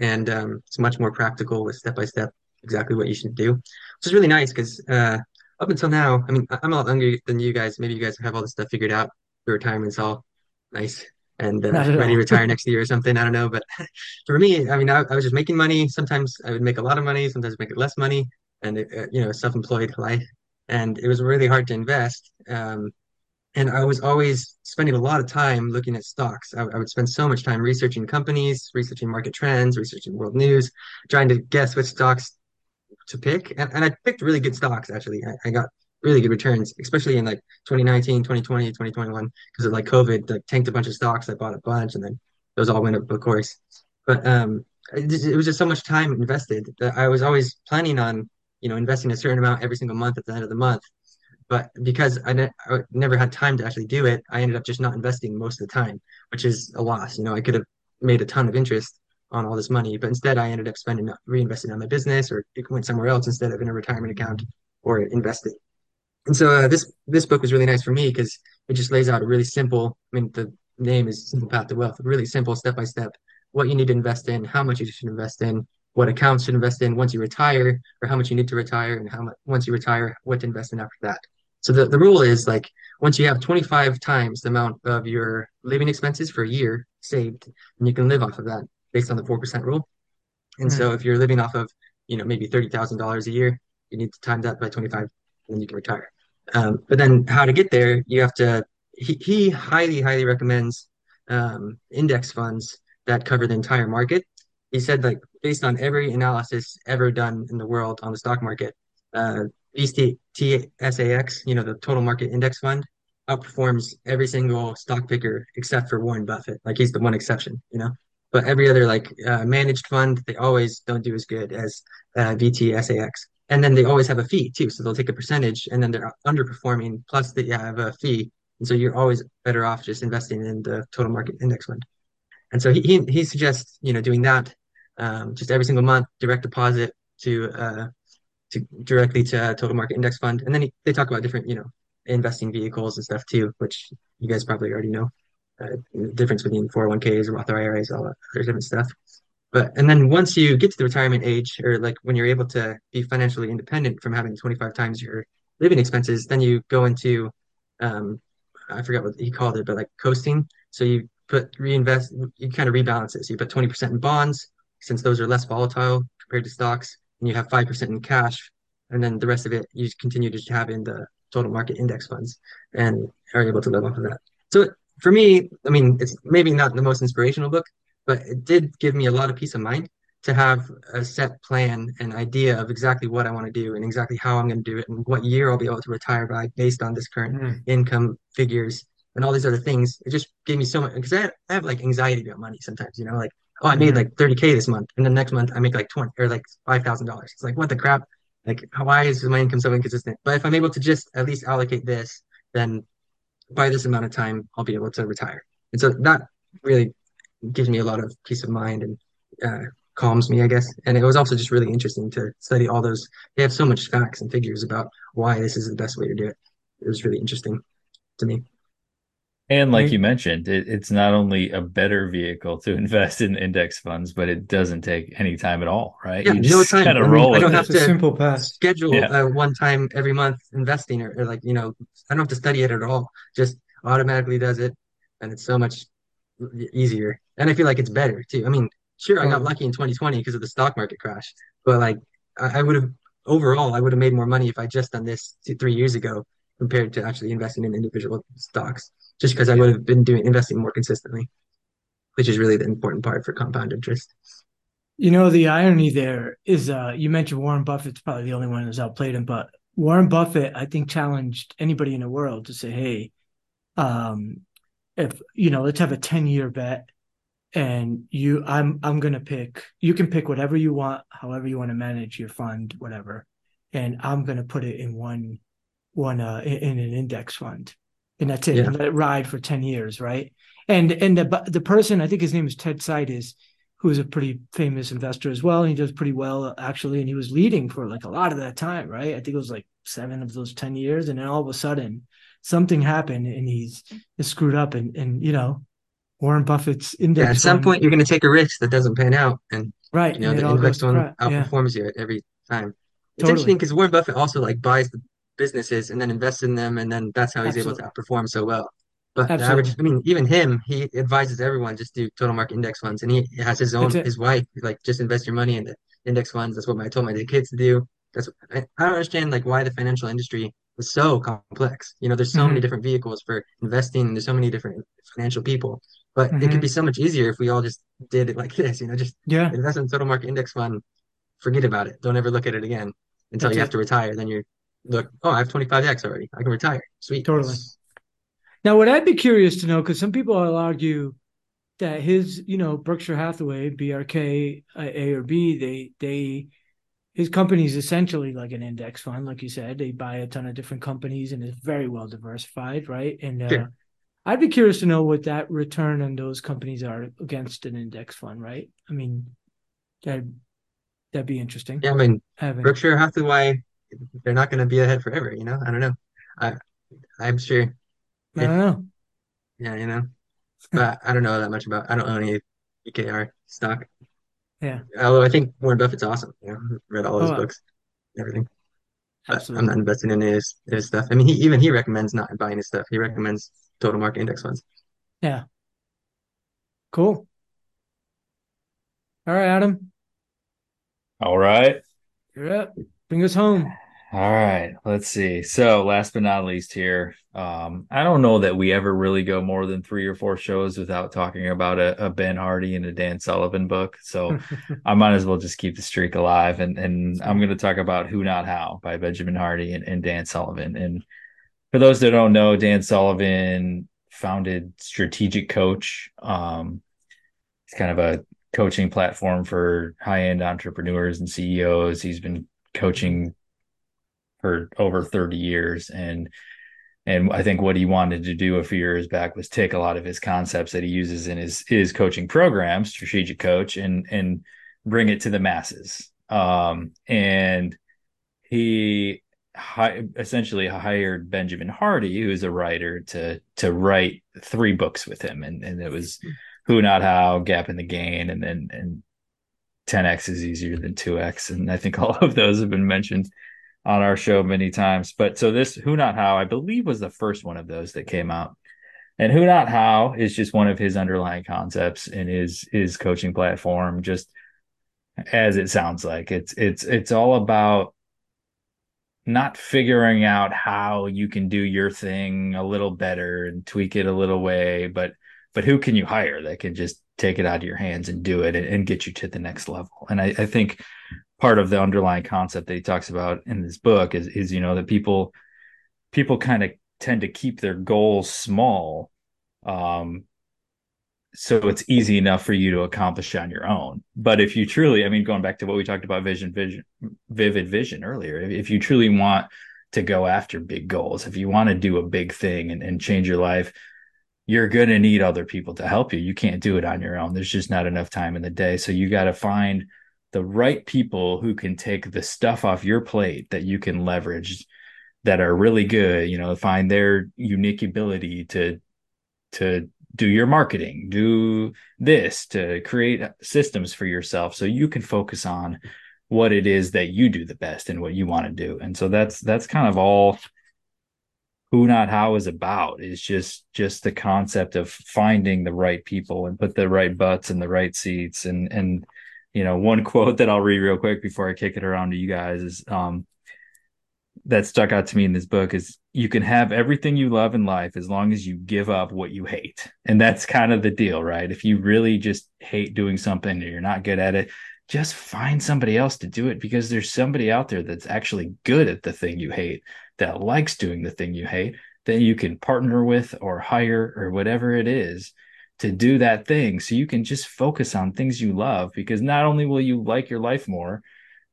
Speaker 1: And um, it's much more practical with step by step exactly what you should do, which is really nice because uh, up until now, I mean, I'm a lot younger than you guys. Maybe you guys have all this stuff figured out. Your retirement's all nice and uh, ready to retire next year or something. I don't know. But for me, I mean, I, I, was just making money. Sometimes I would make a lot of money, sometimes make less money, and uh, you know, self-employed life. And it was really hard to invest. Um, and I was always spending a lot of time looking at stocks. I, I, would spend so much time researching companies, researching market trends, researching world news, trying to guess which stocks to pick. And, and I picked really good stocks, actually. I, I got really good returns, especially in like 2019, 2020, 2021, because of like COVID, like tanked a bunch of stocks. I bought a bunch and then those all went up, of course. But um, it, it was just so much time invested that I was always planning on, you know, investing a certain amount every single month at the end of the month. But because I, ne- I never had time to actually do it, I ended up just not investing most of the time, which is a loss. You know, I could have made a ton of interest on all this money. But instead, I ended up spending reinvesting on my business, or it went somewhere else instead of in a retirement account or investing. And so uh, this this book was really nice for me because it just lays out a really simple. I mean, the name is Simple Path to Wealth. Really simple, step by step, what you need to invest in, how much you should invest in, what accounts should invest in once you retire, or how much you need to retire, and how much once you retire, what to invest in after that. So the, the rule is like once you have 25 times the amount of your living expenses for a year saved, and you can live off of that based on the 4% rule. And
Speaker 3: Hmm.
Speaker 1: so if you're living off of, you know, maybe $30,000 a year, you need to time that by 25, and then you can retire. Um, but then how to get there, you have to, he, he highly, highly recommends um, index funds that cover the entire market. He said like based on every analysis ever done in the world on the stock market, uh, TSAX, you know, the total market index fund, outperforms every single stock picker except for Warren Buffett. Like he's the one exception, you know. But every other like uh, managed fund, they always don't do as good as uh, VTSAX. And then they always have a fee too. So they'll take a percentage and then they're underperforming, plus they have a fee. And so you're always better off just investing in the total market index fund. And so he he, he suggests, you know, doing that um, just every single month, direct deposit to uh, to directly to a total market index fund. And then he, they talk about different, you know, investing vehicles and stuff too, which you guys probably already know. Uh, the difference between 401ks, Roth IRAs, all that other different stuff. But and then once you get to the retirement age, or like when you're able to be financially independent from having 25 times your living expenses, then you go into um, I forgot what he called it, but like coasting. So you put reinvest, you kind of rebalance it. So you put 20% in bonds, since those are less volatile compared to stocks, and you have 5% in cash, and then the rest of it you continue to have in the total market index funds and are able to live off of that. So for me, I mean, it's maybe not the most inspirational book, but it did give me a lot of peace of mind to have a set plan and idea of exactly what I want to do and exactly how I'm going to do it and what year I'll be able to retire by based on this current
Speaker 3: Hmm.
Speaker 1: income figures and all these other things. It just gave me so much because I I have like anxiety about money sometimes, you know, like, oh, I made
Speaker 3: Mhm.
Speaker 1: like 30K this month and the next month I make like 20 or like $5,000. It's like, what the crap? Like, why is my income so inconsistent? But if I'm able to just at least allocate this, then by this amount of time, I'll be able to retire. And so that really gives me a lot of peace of mind and uh, calms me, I guess. And it was also just really interesting to study all those. They have so much facts and figures about why this is the best way to do it. It was really interesting to me.
Speaker 2: And like you mentioned, it, it's not only a better vehicle to invest in index funds, but it doesn't take any time at all, right?
Speaker 1: Yeah,
Speaker 2: You
Speaker 1: no
Speaker 2: just
Speaker 1: time.
Speaker 2: kind
Speaker 1: I
Speaker 2: of
Speaker 1: mean,
Speaker 2: roll
Speaker 1: I don't have
Speaker 2: it.
Speaker 1: to
Speaker 3: simple path.
Speaker 1: schedule
Speaker 2: Yeah.
Speaker 1: uh, one time every month investing or, or like, you know, I don't have to study it at all. Just automatically does it. And it's so much easier. And I feel like it's better too. I mean, sure, I got lucky in 2020 because of the stock market crash, but like I, I would have overall, I would have made more money if I just done this two, three years ago compared to actually investing in individual stocks, just because I would have been doing investing more consistently, which is really the important part for compound interest.
Speaker 3: You know, the irony there is uh you mentioned Warren Buffett's probably the only one who's outplayed him, but Warren Buffett, I think, challenged anybody in the world to say, hey, um, if you know, let's have a 10 year bet and you I'm I'm gonna pick you can pick whatever you want, however you want to manage your fund, whatever. And I'm gonna put it in one one uh in, in an index fund. And that's it.
Speaker 1: Yeah.
Speaker 3: And let it ride for 10 years, right? And and the the person, I think his name is Ted Seides, who is a pretty famous investor as well. And he does pretty well actually. And he was leading for like a lot of that time, right? I think it was like seven of those 10 years. And then all of a sudden something happened and he's, he's screwed up and and you know, Warren Buffett's
Speaker 1: Yeah,
Speaker 3: index
Speaker 1: at some
Speaker 3: fund,
Speaker 1: point you're going to take a risk that doesn't pan out, and
Speaker 3: right?
Speaker 1: you know
Speaker 3: it
Speaker 1: the index one
Speaker 3: crap. Yeah,
Speaker 1: outperforms you every time. It's interesting because Warren Buffett also like buys the businesses and then invest in them, and then that's how he's able to
Speaker 3: Absolutely.
Speaker 1: outperform so well. But the average, I mean, even him, he advises everyone just do total market index funds, and he has his own, his wife, like just invest your money in the index funds. That's what I told my kids to do. That's I, I don't understand like why the financial industry is so complex. You know, there's so many
Speaker 3: hmm
Speaker 1: different vehicles for investing, and there's so many different financial people. But it could be
Speaker 3: hmm
Speaker 1: so much easier if we all just did it like this, you know, just
Speaker 3: Yeah,
Speaker 1: invest in total market index fund, forget about it. Don't ever look at it again until
Speaker 3: that's
Speaker 1: you have to retire. Then you're look, oh, I have 25x already. I can retire. Sweet.
Speaker 3: Totally. Now, what I'd be curious to know, because some people will argue that his, you know, Berkshire Hathaway, BRK, A or B, they they his company is essentially like an index fund, like you said. They buy a ton of different companies and it's very well diversified, right? And uh,
Speaker 1: Sure.
Speaker 3: I'd be curious to know what that return on those companies are against an index fund, right? I mean, that that'd be interesting.
Speaker 1: Yeah, I mean,
Speaker 3: Having
Speaker 1: Berkshire Hathaway, they're not going to be ahead forever, you know? I don't know. I I'm sure
Speaker 3: I don't know.
Speaker 1: yeah, you know. but I don't know that much about. I don't own any EKR stock.
Speaker 3: Yeah.
Speaker 1: Although I think Warren Buffett's awesome. You know, read all his
Speaker 3: Oh,
Speaker 1: books, and everything. But I'm not investing in his his stuff. I mean, he even he recommends not buying his stuff. He recommends total market index funds.
Speaker 3: Yeah. Cool. All right, Adam,
Speaker 2: All right.
Speaker 3: you're up. Bring us home.
Speaker 2: All right, let's see. So, last but not least, here, um, I don't know that we ever really go more than three or four shows without talking about a, a Ben Hardy and a Dan Sullivan book. So, I might as well just keep the streak alive. And and I'm going to talk about Who Not How by Benjamin Hardy and, and Dan Sullivan. And for those that don't know, Dan Sullivan founded Strategic Coach. Um, it's kind of a coaching platform for high end entrepreneurs and CEOs. He's been coaching for over 30 years. And and I think what he wanted to do a few years back was take a lot of his concepts that he uses in his his coaching program, strategic coach, and and bring it to the masses. Um, and he hi- essentially hired Benjamin Hardy, who's a writer, to to write three books with him, and and it was Who Not How, Gap in the Gain, and then and 10x is easier than 2x, and I think all of those have been mentioned on our show many times. But so this Who Not How, I believe, was the first one of those that came out. And Who Not How is just one of his underlying concepts in his his coaching platform, just as it sounds like. It's it's it's all about not figuring out how you can do your thing a little better and tweak it a little way, but but who can you hire that can just take it out of your hands and do it and, and get you to the next level? And I, I think part of the underlying concept that he talks about in this book is is you know that people people kind of tend to keep their goals small um so it's easy enough for you to accomplish on your own but if you truly i mean going back to what we talked about vision vision vivid vision earlier if, if you truly want to go after big goals if you want to do a big thing and, and change your life you're going to need other people to help you. You can't do it on your own. There's just not enough time in the day. So you got to find the right people who can take the stuff off your plate that you can leverage that are really good you know find their unique ability to to do your marketing do this to create systems for yourself so you can focus on what it is that you do the best and what you want to do. And so that's that's kind of all who not how is about is just just the concept of finding the right people and put the right butts in the right seats and and you know one quote that i'll read real quick before i kick it around to you guys is um that stuck out to me in this book is you can have everything you love in life as long as you give up what you hate. And that's kind of the deal, right? If you really just hate doing something or you're not good at it, just find somebody else to do it because there's somebody out there that's actually good at the thing you hate, that likes doing the thing you hate, that you can partner with or hire or whatever it is to do that thing. So you can just focus on things you love because not only will you like your life more,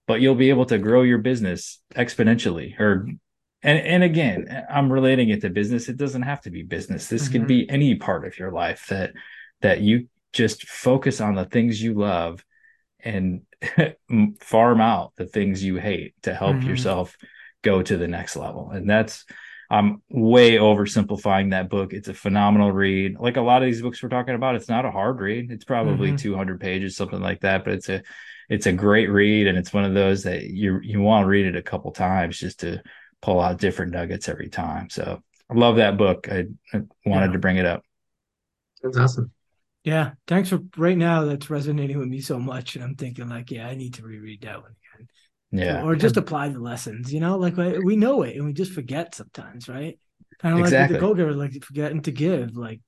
Speaker 2: but you'll be able to grow your business exponentially or and and again i'm relating it to business it doesn't have to be business this mm-hmm. could be any part of your life that that you just focus on the things you love and farm out the things you hate to help mm-hmm. yourself go to the next level and that's i'm way oversimplifying that book it's a phenomenal read like a lot of these books we're talking about it's not a hard read it's probably mm-hmm. 200 pages something like that but it's a it's a great read and it's one of those that you you want to read it a couple times just to pull out different nuggets every time. So I love that book. I, I wanted yeah. to bring it up.
Speaker 1: That's awesome.
Speaker 3: Yeah. Thanks for right now. That's resonating with me so much. And I'm thinking like, yeah, I need to reread that one again.
Speaker 2: Yeah.
Speaker 3: Or just apply the lessons, you know, like we know it and we just forget sometimes, right? Kind of exactly. like the go-giver, like forgetting to give, like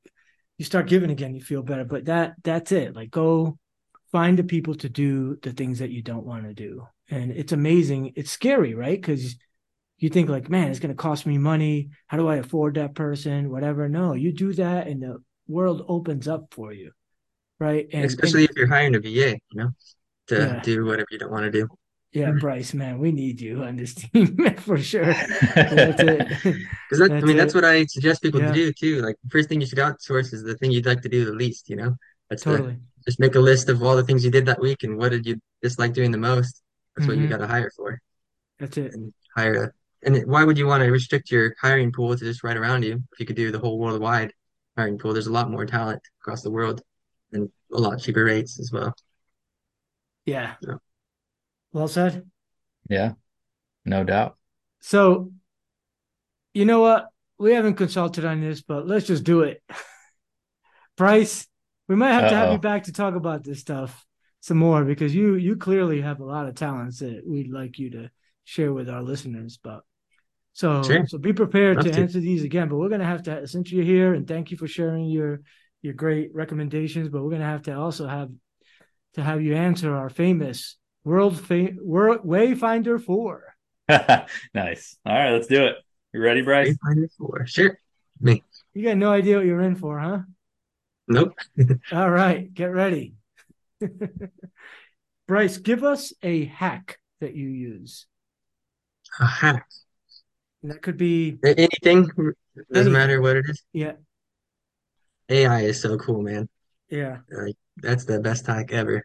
Speaker 3: you start giving again, you feel better, but that, that's it. Like go find the people to do the things that you don't want to do. And it's amazing. It's scary, right? Because you think like, man, it's going to cost me money. How do I afford that person? Whatever. No, you do that, and the world opens up for you, right?
Speaker 1: And especially and, if you're hiring a VA, you know, to yeah. do whatever you don't want to do.
Speaker 3: Yeah, mm-hmm. Bryce, man, we need you on this team for sure.
Speaker 1: that's it. Because I mean, it. that's what I suggest people yeah. to do too. Like, first thing you should outsource is the thing you'd like to do the least. You know, that's
Speaker 3: totally.
Speaker 1: The, just make a list of all the things you did that week and what did you dislike doing the most. That's mm-hmm. what you mm-hmm. got to hire for.
Speaker 3: That's it.
Speaker 1: And hire a, and why would you want to restrict your hiring pool to just right around you if you could do the whole worldwide? hiring pool. There's a lot more talent across the world and a lot cheaper rates as well.
Speaker 3: Yeah.
Speaker 1: Yeah.
Speaker 3: Well said.
Speaker 2: Yeah, no doubt.
Speaker 3: So, you know what? We haven't consulted on this, but let's just do it. Bryce, we might have to have you back to talk about this stuff some more because you you clearly have a lot of talents that we'd like you to share with our listeners. But so
Speaker 1: Sure.
Speaker 3: so be prepared
Speaker 1: Love
Speaker 3: to
Speaker 1: to.
Speaker 3: answer these again. But we're gonna have to since you're here and thank you for sharing your your great recommendations. But we're gonna have to also have to have you answer our famous world fam- world Wayfinder four.
Speaker 2: nice. All right, let's do it. You ready, Bryce?
Speaker 1: Wayfinder four. Sure. Me.
Speaker 3: You got no idea what you're in for, huh?
Speaker 1: Nope.
Speaker 3: All right, get ready. Bryce, give us a hack that you use.
Speaker 1: A hack.
Speaker 3: And that could be
Speaker 1: Anything. Doesn't
Speaker 3: Anything.
Speaker 1: matter what it is.
Speaker 3: yeah,
Speaker 1: AI is so cool, man.
Speaker 3: yeah.
Speaker 1: Like that's the best hack ever.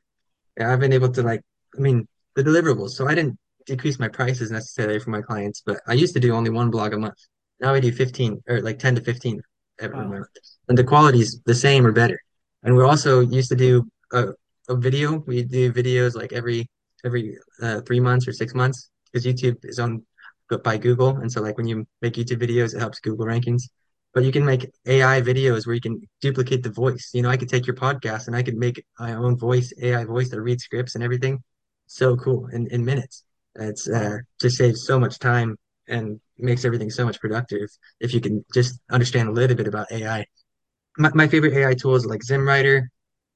Speaker 1: I've been able to like, I mean, the deliverables. So I didn't decrease my prices necessarily for my clients, but I used to do only one blog a month. Now I do 15 or like 10 to 15 every
Speaker 3: Wow.
Speaker 1: month. And the quality's the same or better. And we're also used to do a, a video. We do videos like every every uh, three months or six months because YouTube is owned by Google. And so like when you make YouTube videos, it helps Google rankings. But you can make AI videos where you can duplicate the voice. You know, I could take your podcast and I could make my own voice, AI voice that reads scripts and everything. So cool in, in minutes. It's uh, just saves so much time and makes everything so much productive if you can just understand a little bit about AI. My, my favorite AI tool is like ZimWriter.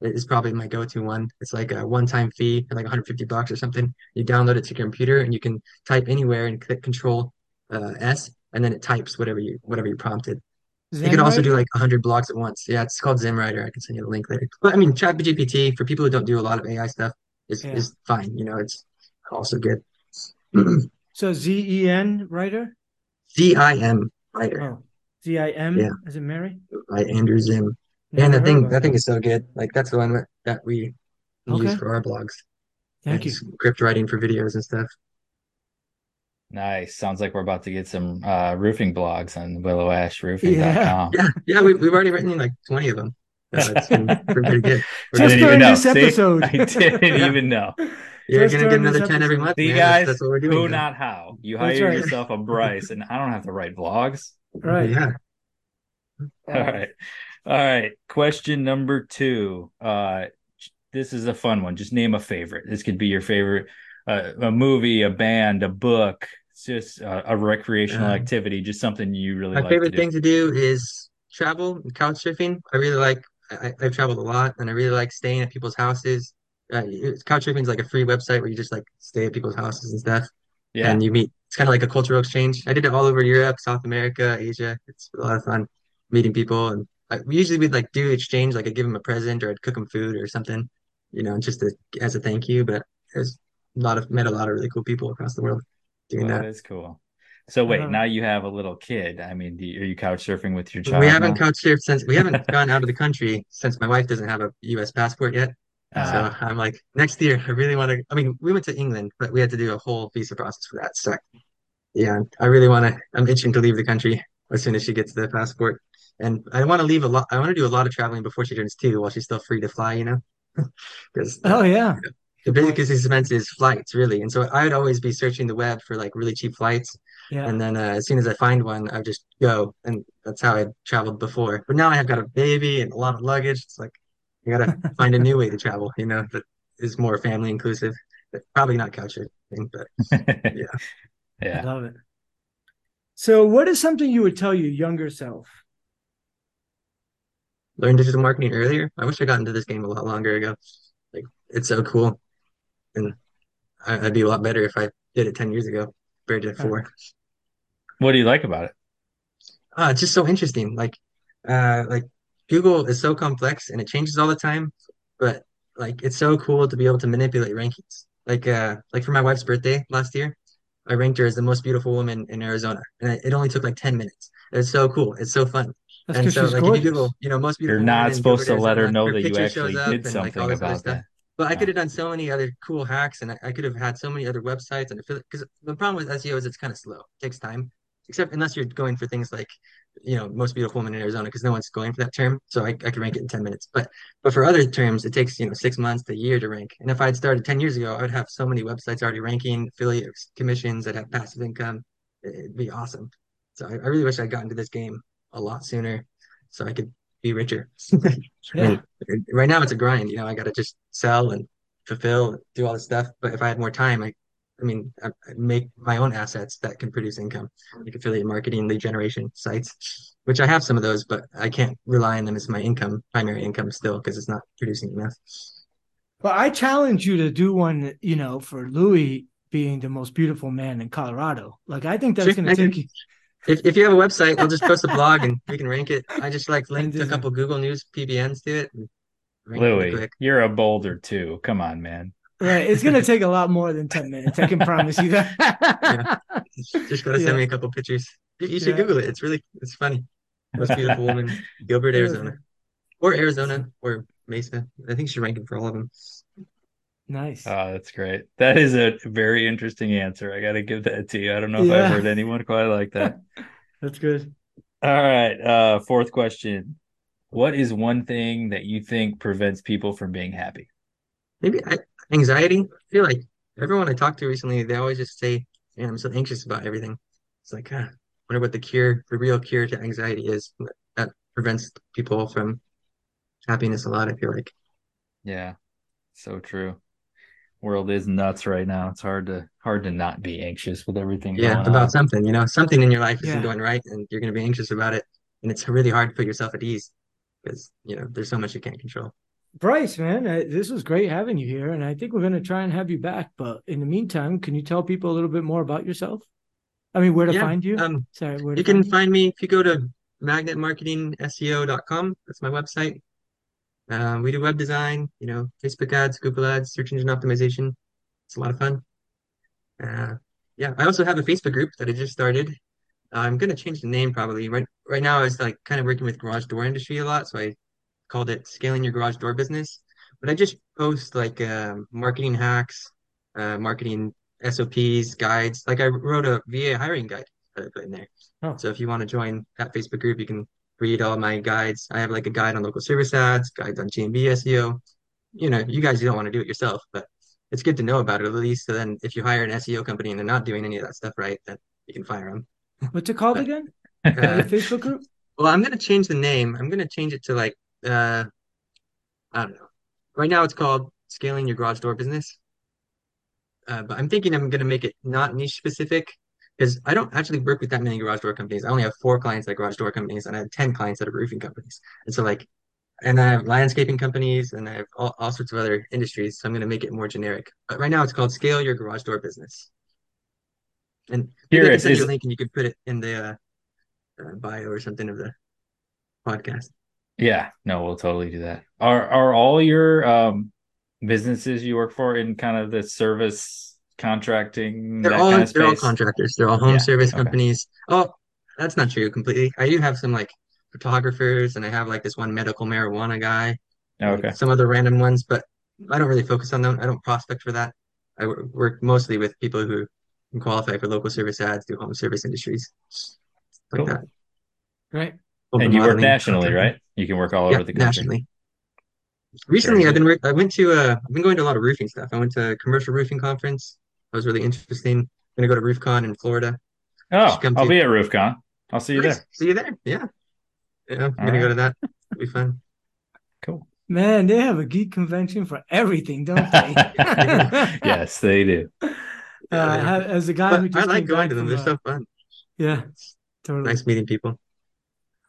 Speaker 1: Is probably my go-to one. It's like a one-time fee, like 150 bucks or something. You download it to your computer and you can type anywhere and click Control uh, S, and then it types whatever you whatever you prompted. You can also do like 100 blocks at once. Yeah, it's called ZimWriter. I can send you the link later. But I mean, ChatGPT for people who don't do a lot of AI stuff is
Speaker 3: Yeah.
Speaker 1: is fine. You know, it's also good.
Speaker 3: So Z E N writer?
Speaker 1: Z-I-M writer
Speaker 3: Oh, Z I M.
Speaker 1: Yeah.
Speaker 3: Is it Mary?
Speaker 1: by Andrew Zim.
Speaker 3: Never
Speaker 1: And that
Speaker 3: heard
Speaker 1: thing
Speaker 3: about
Speaker 1: that thing is so good. Like that's the one that, that we
Speaker 3: Okay.
Speaker 1: use for our blogs.
Speaker 3: Thank
Speaker 1: and
Speaker 3: you.
Speaker 1: Script writing for videos and stuff.
Speaker 2: Nice. Sounds like we're about to get some uh, roofing blogs on willowashroofing.com.
Speaker 1: Yeah, yeah, we, we've already written like 20 of them. So pretty good. We're
Speaker 3: Just
Speaker 2: I
Speaker 3: during
Speaker 2: even know.
Speaker 3: this
Speaker 2: See?
Speaker 3: episode.
Speaker 2: I didn't
Speaker 1: Yeah.
Speaker 2: even know.
Speaker 1: You're gonna get another 10 every month.
Speaker 2: See,
Speaker 1: man.
Speaker 2: guys,
Speaker 1: That's, that's what we're doing.
Speaker 2: who,
Speaker 1: now.
Speaker 2: not how. You
Speaker 3: That's
Speaker 2: hire
Speaker 3: right.
Speaker 2: yourself a Bryce, and I don't have to write vlogs.
Speaker 3: Right.
Speaker 1: Yeah.
Speaker 2: All right. All right. Question number two. Uh, this is a fun one. Just name a favorite. This could be your favorite uh, a movie, a band, a book. It's just a, a recreational
Speaker 1: Um,
Speaker 2: activity, just something you really
Speaker 1: My
Speaker 2: like
Speaker 1: favorite
Speaker 2: to do.
Speaker 1: thing to do is travel, and couch surfing. I really like. I, I've traveled a lot, and I really like staying at people's houses. Uh, it's- couch surfing is like a free website where you just like stay at people's houses and stuff,
Speaker 2: Yeah.
Speaker 1: and you meet. It's kind of like a cultural exchange. I did it all over Europe, South America, Asia. It's a lot of fun meeting people, and I, we usually we'd like do exchange, like I'd give them a present or I'd cook them food or something, you know, just to, as a thank you. But there's a lot of met a lot of really cool people across the world doing
Speaker 2: Well,
Speaker 1: that.
Speaker 2: that is cool. So wait,
Speaker 3: Uh-huh.
Speaker 2: now you have a little kid. I mean, do you, are you couch surfing with your child?
Speaker 1: We haven't
Speaker 2: now?
Speaker 1: couch surfed since we haven't gone out of the country since my wife doesn't have a U.S. passport yet.
Speaker 2: Uh,
Speaker 1: So I'm like, next year, I really want to. I mean, we went to England, but we had to do a whole visa process for that. So yeah, I really want to. I'm itching to leave the country as soon as she gets the passport, and I want to leave a lot. I want to do a lot of traveling before she turns two, while she's still free to fly. You know, because
Speaker 3: Oh yeah.
Speaker 1: the biggest expense is flights, really. And so I would always be searching the web for like really cheap flights.
Speaker 3: Yeah.
Speaker 1: And then uh, as soon as I find one, I just go. And that's how I traveled before. But now I have got a baby and a lot of luggage. It's like I gotta find a new way to travel, you know, that is more family inclusive. But probably not couch surfing, but
Speaker 2: yeah.
Speaker 3: I
Speaker 2: Yeah.
Speaker 3: love it. So, what is something you would tell your younger self?
Speaker 1: learn digital marketing earlier. I wish I got into this game a lot longer ago. Like it's so cool. And I'd be a lot better if I did it 10 years ago compared to four.
Speaker 2: What do you like about it?
Speaker 1: Ah, it's just so interesting. Like, uh, like Google is so complex and it changes all the time, but like it's so cool to be able to manipulate rankings. Like, uh, like for my wife's birthday last year, I ranked her as the most beautiful woman in Arizona, and it only took like 10 minutes. It's so cool. It's so fun.
Speaker 3: That's
Speaker 1: And
Speaker 3: because
Speaker 1: so,
Speaker 3: she's
Speaker 1: like, if
Speaker 3: gorgeous.
Speaker 1: you Google, you know, most
Speaker 2: You're not supposed to let her know that you actually did
Speaker 1: and, like,
Speaker 2: something
Speaker 1: all
Speaker 2: about
Speaker 1: stuff.
Speaker 2: that.
Speaker 1: But I could have done so many other cool hacks, and I, I could have had so many other websites and affiliate. Because the problem with SEO is it's kind of slow. It takes time, except unless you're going for things like you know, most beautiful woman in Arizona because no one's going for that term. So I, I could rank it in 10 minutes. But but for other terms, it takes, you know, six months to a year to rank. And if I'd started 10 years ago, I would have so many websites already ranking, affiliate commissions, I'd have passive income. It'd be awesome. So I, I really wish I'd gotten to this game a lot sooner so I could be richer.
Speaker 3: Yeah.
Speaker 1: right now it's a grind, you know, I gotta just sell and fulfill, do all this stuff. But if I had more time, I I mean, I, I make my own assets that can produce income, like affiliate marketing, lead generation sites, which I have some of those, but I can't rely on them as my income, primary income still, because it's not producing enough.
Speaker 3: Well, I challenge you to do one, you know, for Luis being the most beautiful man in Colorado. Like, I think that's
Speaker 1: Sure,
Speaker 3: going to take you.
Speaker 1: If, if you have a website, I'll just post a blog and we can rank it. I just like linked a couple Google News PBNs to it. and rank it really Luis,
Speaker 2: you're a boulder too. Come on, man.
Speaker 3: Right. It's going to take a lot more than 10 minutes. I can promise you that.
Speaker 1: Just gotta
Speaker 3: Yeah.
Speaker 1: send me a couple pictures. You, you should
Speaker 3: Yeah.
Speaker 1: Google it. It's really it's funny. Most beautiful woman, Gilbert, Arizona, or Arizona, or Mesa. I think she's ranking for all of them.
Speaker 3: Nice.
Speaker 2: Oh, that's great. That is a very interesting answer. I got to give that to you. I don't know if
Speaker 3: Yeah.
Speaker 2: I've heard anyone quite like that.
Speaker 3: That's good.
Speaker 2: All right. Uh, fourth question. What is one thing that you think prevents people from being happy?
Speaker 1: Maybe I, anxiety. I feel like everyone I talked to recently, they always just say, "Man, I'm so anxious about everything." It's like, ah, wonder what the cure, the real cure to anxiety is that- that prevents people from happiness a lot. I feel like.
Speaker 2: Yeah, so true. World is nuts right now. It's hard to hard to not be anxious with everything
Speaker 1: Yeah,
Speaker 2: going
Speaker 1: about
Speaker 2: on.
Speaker 1: something, you know, something in your life isn't
Speaker 3: Yeah.
Speaker 1: going right, and you're going to be anxious about it, and it's really hard to put yourself at ease because you know there's so much you can't control.
Speaker 3: Bryce, man, uh, this was great having you here. And I think we're going to try and have you back. But in the meantime, can you tell people a little bit more about yourself? I mean, where to
Speaker 1: Yeah,
Speaker 3: find you?
Speaker 1: um,
Speaker 3: Sorry, where to
Speaker 1: you can
Speaker 3: find you?
Speaker 1: find me if you go to magnetmarketingseo.com. That's my website. Um, we do web design, you know, Facebook ads, Google ads, search engine optimization. It's a lot of fun. Uh, yeah, I also have a Facebook group that I just started. I'm gonna change the name probably. Right, right now I was like kind of working with garage door industry a lot, so I called it Scaling Your Garage Door Business. But I just post like uh, marketing hacks, uh, marketing SOPs, guides. Like I wrote a VA hiring guide that I put in there.
Speaker 3: Oh.
Speaker 1: So if you want to join that Facebook group, you can read all my guides. I have like a guide on local service ads, guides on GMB SEO. You know, you guys you don't want to do it yourself, but it's good to know about it at least. So then if you hire an SEO company and they're not doing any of that stuff right, then you can fire them.
Speaker 3: What's it called again?
Speaker 1: Uh,
Speaker 3: the Facebook group?
Speaker 1: well, I'm gonna change the name. I'm gonna change it to like uh I don't know. Right now it's called Scaling Your Garage Door Business. Uh, but I'm thinking I'm gonna make it not niche specific because I don't actually work with that many garage door companies. I only have four clients that are garage door companies and I have 10 clients that are roofing companies. And so like and I have landscaping companies and I have all, all sorts of other industries. So I'm gonna make it more generic. But right now it's called Scale Your Garage Door Business. And I can send you a link and you could put it in the uh, uh, bio or something of the podcast.
Speaker 2: Yeah, no, we'll totally do that. Are are all your um businesses you work for in kind of the service contracting
Speaker 1: They're
Speaker 2: that
Speaker 1: all
Speaker 2: kind of
Speaker 1: they're all contractors. They're all home
Speaker 2: Yeah,
Speaker 1: service
Speaker 2: okay.
Speaker 1: companies. Oh, that's not true completely. I do have some like photographers, and I have like this one medical marijuana guy, and, like,
Speaker 2: Okay.
Speaker 1: some other random ones, but I don't really focus on them. I don't prospect for that. I work mostly with people who can qualify for local service ads, do home service industries, like
Speaker 2: Cool.
Speaker 1: that.
Speaker 3: Right.
Speaker 1: Open
Speaker 2: And you work nationally,
Speaker 1: content.
Speaker 2: right? You can work all
Speaker 1: Yeah,
Speaker 2: over the country.
Speaker 1: nationally. Recently, I've been wor- I went to uh I've been going to a lot of roofing stuff. I went to a commercial roofing conference. That was really interesting. I'm gonna go to RoofCon in Florida.
Speaker 2: Oh,
Speaker 1: come
Speaker 2: I'll
Speaker 1: to-
Speaker 2: be at RoofCon. I'll see you
Speaker 1: Nice.
Speaker 2: there.
Speaker 1: See you there. Yeah. Yeah, I'm
Speaker 2: All
Speaker 1: gonna go to that. It'll be fun.
Speaker 2: Cool.
Speaker 3: Man, they have a geek convention for everything, don't they?
Speaker 2: yes, they do.
Speaker 3: Uh,
Speaker 1: Yeah,
Speaker 3: ha- as a guy who
Speaker 1: But I like going to them.
Speaker 3: from,
Speaker 1: They're so fun.
Speaker 3: yeah, totally.
Speaker 1: nice meeting people.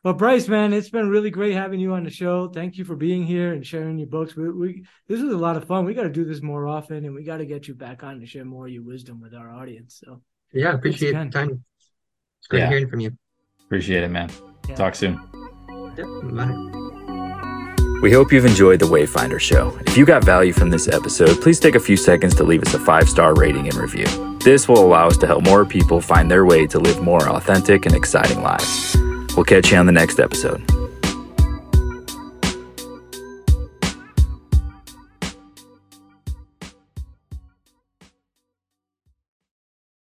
Speaker 3: Well, Bryce, man, it's been really great having you on the show. Thank you for being here and sharing your books. We, we this was a lot of fun. We got to do this more often, and we got to get you back on to share more of your wisdom with our audience. So,
Speaker 1: Yeah, appreciate
Speaker 3: again.
Speaker 1: the time. It's great
Speaker 2: Yeah.
Speaker 1: hearing from you.
Speaker 2: Appreciate it, man.
Speaker 3: Yeah.
Speaker 2: Talk soon.
Speaker 1: Yep, bye.
Speaker 2: We hope you've enjoyed the Wayfinder Show. If you got value from this episode, please take a few seconds to leave us a five star rating and review. This will allow us to help more people find their way to live more authentic and exciting lives. We'll catch you on the next episode.